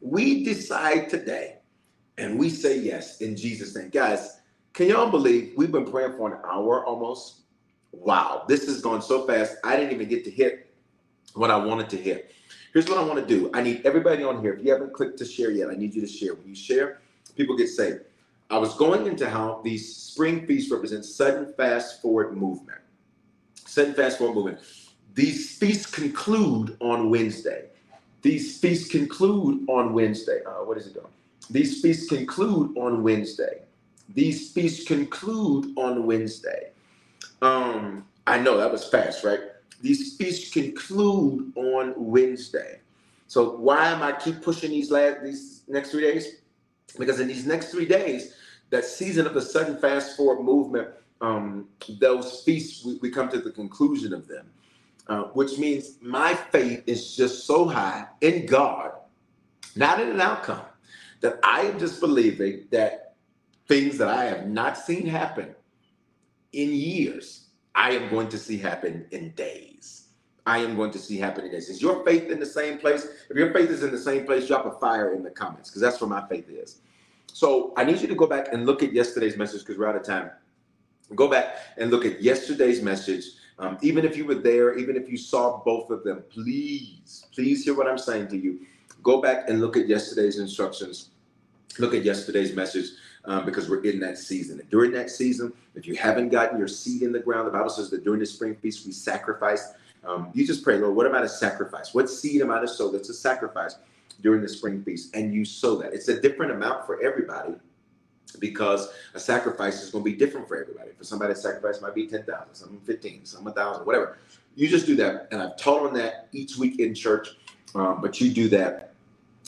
We decide today. And we say yes in Jesus' name. Guys, can y'all believe we've been praying for an hour almost? Wow, this is going so fast. I didn't even get to hit what I wanted to hit. Here's what I want to do. I need everybody on here. If you haven't clicked to share yet, I need you to share. When you share, people get saved. I was going into how these spring feasts represent sudden fast forward movement. Sudden fast forward movement. These feasts conclude on Wednesday. These feasts conclude on Wednesday. Uh, what is it doing? These feasts conclude on Wednesday. These feasts conclude on Wednesday. Um, I know that was fast, right? These feasts conclude on Wednesday. So why am I keep pushing these last these next three days? Because in these next three days, that season of the sudden fast forward movement, um, those feasts we, we come to the conclusion of them, uh, which means my faith is just so high in God, not in an outcome, that I am just believing that things that I have not seen happen in years, I am going to see happen in days. I am going to see happen in days. Is your faith in the same place? If your faith is in the same place, drop a fire in the comments because that's where my faith is. So I need you to go back and look at yesterday's message because we're out of time. Go back and look at yesterday's message. Um, even if you were there, even if you saw both of them, please, please hear what I'm saying to you. Go back and look at yesterday's instructions. Look at yesterday's message um, because we're in that season. And during that season, if you haven't gotten your seed in the ground, the Bible says that during the spring feast we sacrifice. Um, you just pray, Lord, what am I to sacrifice? What seed am I to sow that's a sacrifice during the spring feast? And you sow that. It's a different amount for everybody because a sacrifice is going to be different for everybody. For somebody, sacrifice might be 10,000, some 15, some 1,000, whatever. You just do that. And I've taught on that each week in church, um, but you do that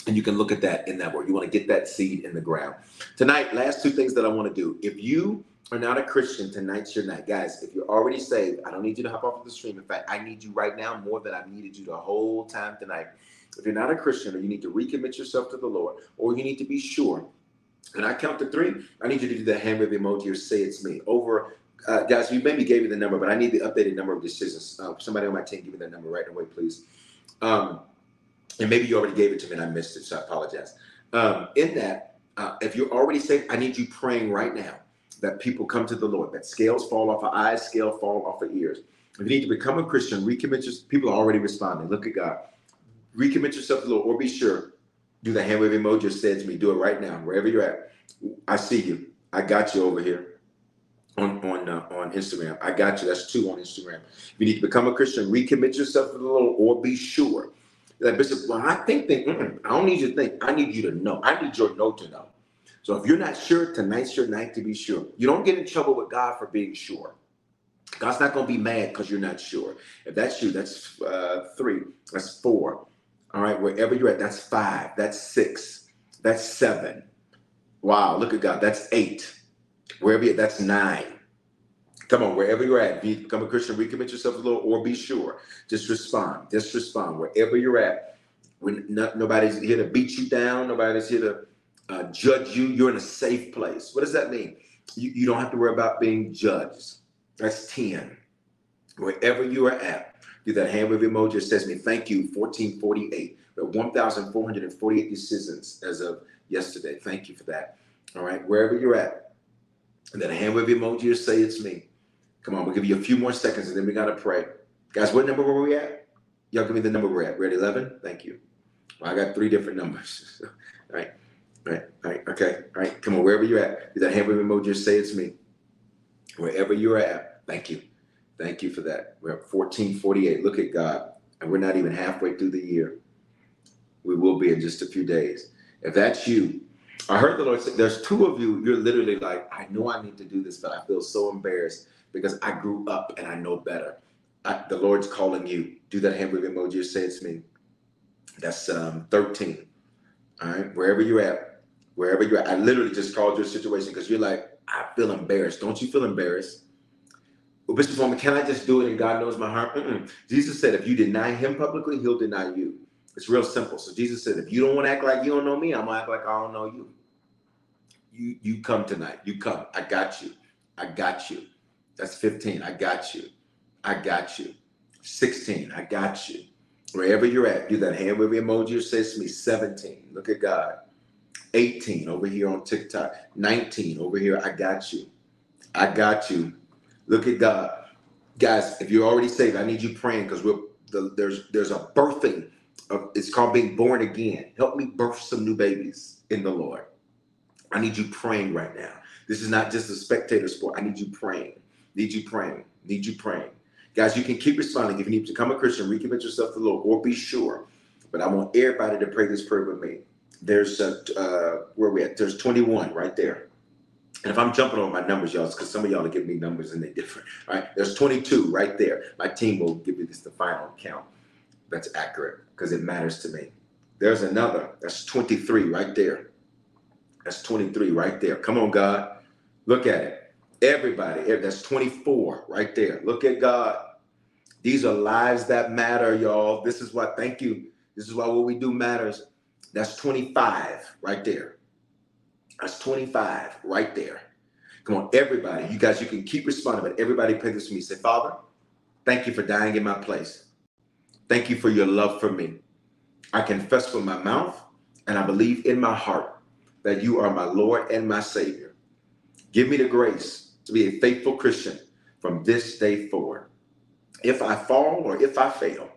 and you can look at that in that word. You want to get that seed in the ground. Tonight, last two things that I want to do. If you are not a Christian, tonight's your night. Guys, if you're already saved, I don't need you to hop off of the stream. In fact, I need you right now more than I've needed you the whole time tonight. If you're not a Christian or you need to recommit yourself to the Lord, or you need to be sure, and I count to three, I need you to do the hand wave emoji or say it's me. Over, uh, guys, you maybe gave me the number, but I need the updated number of decisions. Uh, somebody on my team, give me that number right away, please. Um, and maybe you already gave it to me and I missed it, so I apologize. Um, in that, uh, if you're already saved, I need you praying right now that people come to the Lord, that scales fall off of eyes, scale fall off of ears. If you need to become a Christian, recommit yourself. People are already responding. Look at God. Recommit yourself to the Lord, or be sure. Do the hand wave emoji said to me. Do it right now, wherever you're at. I see you. I got you over here on on uh, on Instagram. I got you. That's two on Instagram. If you need to become a Christian, recommit yourself to the Lord, or be sure like Bishop, well, I think that I don't need you to think. I need you to know. I need your know to know. So if you're not sure, tonight's your night to be sure. You don't get in trouble with God for being sure. God's not going to be mad because you're not sure. If that's you, that's uh, three. That's four. All right, wherever you're at, that's five. That's six. That's seven. Wow, look at God. That's eight. Wherever you're at, that's nine. Come on, wherever you're at, be, become a Christian, recommit yourself a little, or be sure. Just respond. Just respond. Wherever you're at, When not, nobody's here to beat you down, nobody's here to uh, judge you. You're in a safe place. What does that mean? You, you don't have to worry about being judged. That's 10. Wherever you are at, do that hand wave emoji. It says me, thank you, 1448. We have 1,448 decisions as of yesterday. Thank you for that. All right, wherever you're at, and then a hand wave emoji or say it's me. Come on, we'll give you a few more seconds and then we got to pray. Guys, what number were we at? Y'all give me the number we're at. We're at 11? Thank you. Well, I got three different numbers. (laughs) all right, all right, all right, okay, all right. Come on, wherever you're at, do that hand wave emoji or say it's me. Wherever you're at, thank you. Thank you for that. We're at 1448. Look at God. And we're not even halfway through the year. We will be in just a few days. If that's you, I heard the Lord say, there's two of you, you're literally like, I know I need to do this, but I feel so embarrassed because I grew up and I know better. I, the Lord's calling you. Do that hand wave emoji or say it's me. That's um, 13. All right, wherever you're at, wherever you're at. I literally just called your situation because you're like, I feel embarrassed. Don't you feel embarrassed? Well, Bishop Foreman, can I just do it and God knows my heart? Mm-mm. Jesus said, if you deny him publicly, he'll deny you. It's real simple. So Jesus said, if you don't want to act like you don't know me, I'm gonna act like I don't know you. You you come tonight. You come. I got you. I got you. That's 15. I got you. I got you. 16. I got you. Wherever you're at, do that hand wave emoji or says to me 17. Look at God. 18 over here on TikTok. 19 over here. I got you. I got you. Look at God. Guys, if you're already saved, I need you praying because we're the, there's there's a birthing of it's called being born again. Help me birth some new babies in the Lord. I need you praying right now. This is not just a spectator sport. I need you praying. Need you praying. Need you praying. Guys, you can keep responding. If you need to become a Christian, recommit yourself to the Lord, or be sure. But I want everybody to pray this prayer with me. There's a, uh, where we at? There's 21 right there. And if I'm jumping on my numbers, y'all, it's because some of y'all are giving me numbers and they're different. All right. There's 22 right there. My team will give you this the final count that's accurate because it matters to me. There's another. That's 23 right there. That's 23 right there. Come on, God. Look at it. Everybody. That's 24 right there. Look at God. These are lives that matter, y'all. This is why, thank you. This is why what we do matters. That's 25 right there. That's 25 right there. Come on, everybody. You guys, you can keep responding, but everybody pray this to me. Say, Father, thank you for dying in my place. Thank you for your love for me. I confess with my mouth and I believe in my heart that you are my Lord and my Savior. Give me the grace to be a faithful Christian from this day forward. If I fall or if I fail,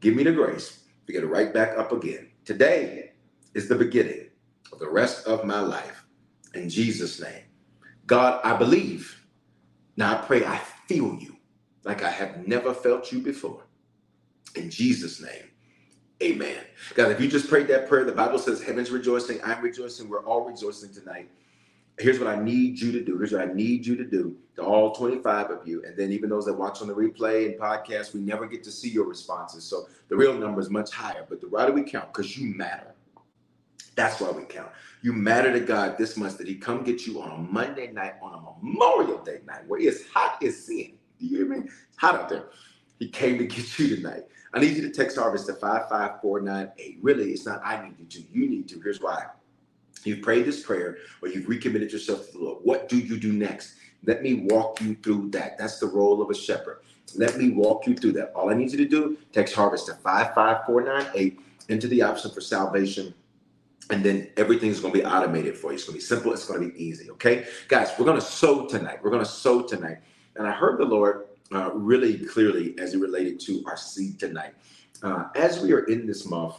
give me the grace to get right back up again. Today is the beginning of the rest of my life. In Jesus' name. God, I believe. Now I pray I feel you like I have never felt you before. In Jesus' name. Amen. God, if you just prayed that prayer, the Bible says heaven's rejoicing, I'm rejoicing, we're all rejoicing tonight. Here's what I need you to do. Here's what I need you to do to all 25 of you. And then even those that watch on the replay and podcast, we never get to see your responses. So the real number is much higher. But the why do we count? Because you matter. That's why we count. You matter to God this much that He come get you on a Monday night, on a Memorial Day night, where it's hot as sin. Do you hear me? It's hot out there. He came to get you tonight. I need you to text Harvest to 55498. Really, it's not I need you to. You need to. Here's why. You've prayed this prayer or you've recommitted yourself to the Lord. What do you do next? Let me walk you through that. That's the role of a shepherd. Let me walk you through that. All I need you to do, text Harvest to 55498 into the option for salvation and then everything's going to be automated for you. It's going to be simple. It's going to be easy. Okay, guys, we're going to sow tonight. We're going to sow tonight. And I heard the Lord uh, really clearly as it related to our seed tonight. Uh, as we are in this month,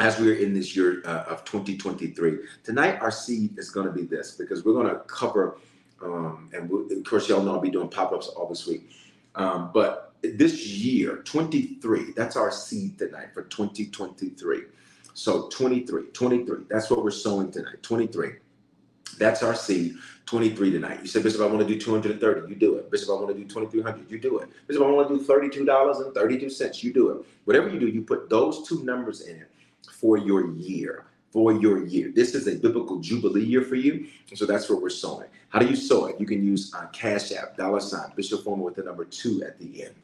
as we are in this year uh, of 2023, tonight our seed is going to be this because we're going to cover, um, and we'll, of course, y'all know I'll be doing pop ups all this week. Um, but this year, 23, that's our seed tonight for 2023. So 23, 23, that's what we're sowing tonight, 23. That's our seed, 23 tonight. You said, Bishop, I want to do 230. You do it. Bishop, I want to do 2300. You do it. Bishop, I want to do $32.32. You do it. Whatever you do, you put those two numbers in it for your year. For your year. This is a biblical jubilee year for you. So that's what we're sowing. How do you sow it? You can use uh, Cash App, dollar sign, Bishop Foreman with the number two at the end.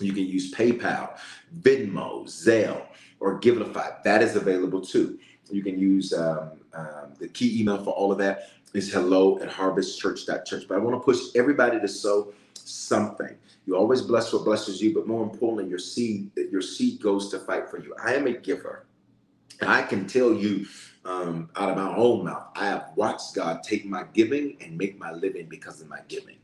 You can use PayPal, Venmo, Zelle or Givelify. That is available too. You can use um, um, the key email for all of that is hello at harvestchurch.church. But I want to push everybody to sow something. You always bless what blesses you, but more importantly, your seed, your seed goes to fight for you. I am a giver. And I can tell you um, out of my own mouth, I have watched God take my giving and make my living because of my giving.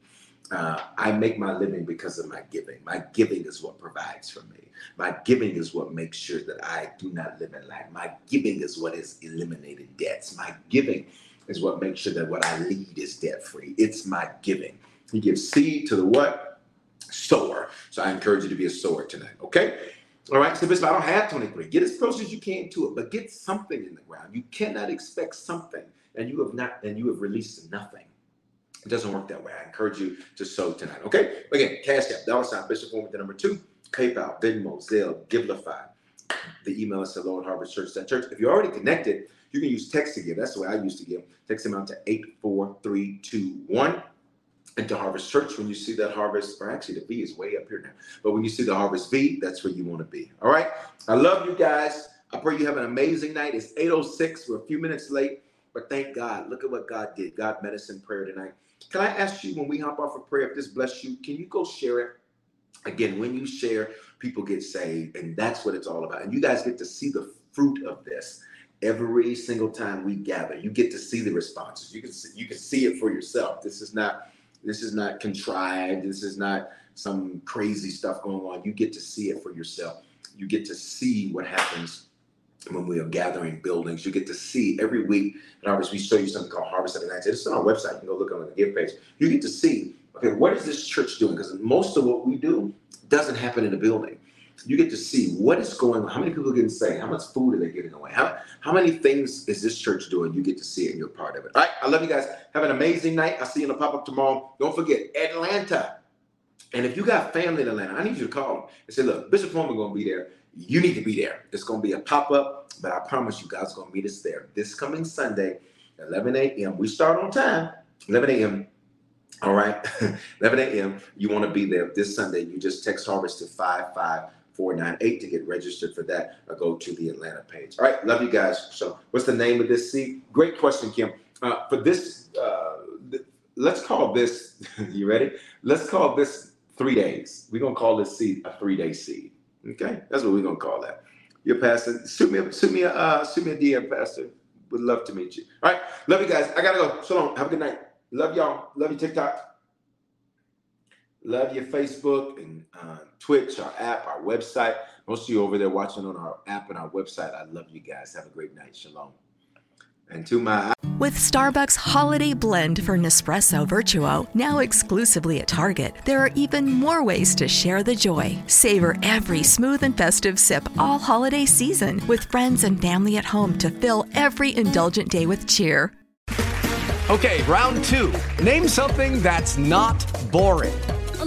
Uh, I make my living because of my giving. My giving is what provides for me. My giving is what makes sure that I do not live in lack. My giving is what has eliminated debts. My giving is what makes sure that what I lead is debt free. It's my giving. He gives seed to the what? Sower. So I encourage you to be a sower tonight. Okay. All right. So, Bishop, I don't have 23. Get as close as you can to it, but get something in the ground. You cannot expect something and you have not, and you have released nothing. It doesn't work that way. I encourage you to sow tonight. Okay. Again, Cash App, dollar sign, Bishop Foreman, the number two, PayPal, Venmo, Zelle, Givelify. The email is hello at harvestchurch.church. If you're already connected, you can use text to give. That's the way I used to give. Text out to 84321 and to Harvest Church. When you see that harvest, or actually the V is way up here now, but when you see the harvest V, that's where you want to be. All right. I love you guys. I pray you have an amazing night. It's 806. We're a few minutes late, but thank God. Look at what God did. God in prayer tonight. Can I ask you when we hop off of prayer, if this bless you, can you go share it? Again, when you share, people get saved, and that's what it's all about. And you guys get to see the fruit of this every single time we gather. You get to see the responses. You can see, you can see it for yourself. This is not this is not contrived. This is not some crazy stuff going on. You get to see it for yourself. You get to see what happens when we are gathering buildings. You get to see every week at Harvest, we show you something called Harvest of the Night. It's on our website. You can go look on the give page. You get to see, okay, what is this church doing? Because most of what we do doesn't happen in a building you get to see what is going on. How many people are getting saved? How much food are they giving away? How, how many things is this church doing? You get to see it and you're part of it. All right. I love you guys. Have an amazing night. I'll see you in the pop up tomorrow. Don't forget Atlanta. And if you got family in Atlanta, I need you to call them and say, look, Bishop Foreman going to be there. You need to be there. It's going to be a pop up, but I promise you guys going to meet us there this coming Sunday, 11 a.m. We start on time, 11 a.m. All right, (laughs) 11 a.m. You want to be there this Sunday. You just text Harvest to 55 498 to get registered for that or go to the Atlanta page. All right, love you guys. So, what's the name of this seed? Great question, Kim. Uh, for this, uh, th- let's call this, (laughs) you ready? Let's call this three days. We're going to call this seed a three day seed. Okay, that's what we're going to call that. Your pastor, shoot me, shoot me, a, uh, shoot me a DM, pastor. Would love to meet you. All right, love you guys. I gotta go. So long. Have a good night. Love y'all. Love you, TikTok. Love your Facebook and uh, Twitch, our app, our website. Most of you over there watching on our app and our website, I love you guys. Have a great night. Shalom. And to my. With Starbucks Holiday Blend for Nespresso Virtuo, now exclusively at Target, there are even more ways to share the joy. Savor every smooth and festive sip all holiday season with friends and family at home to fill every indulgent day with cheer. Okay, round two. Name something that's not boring a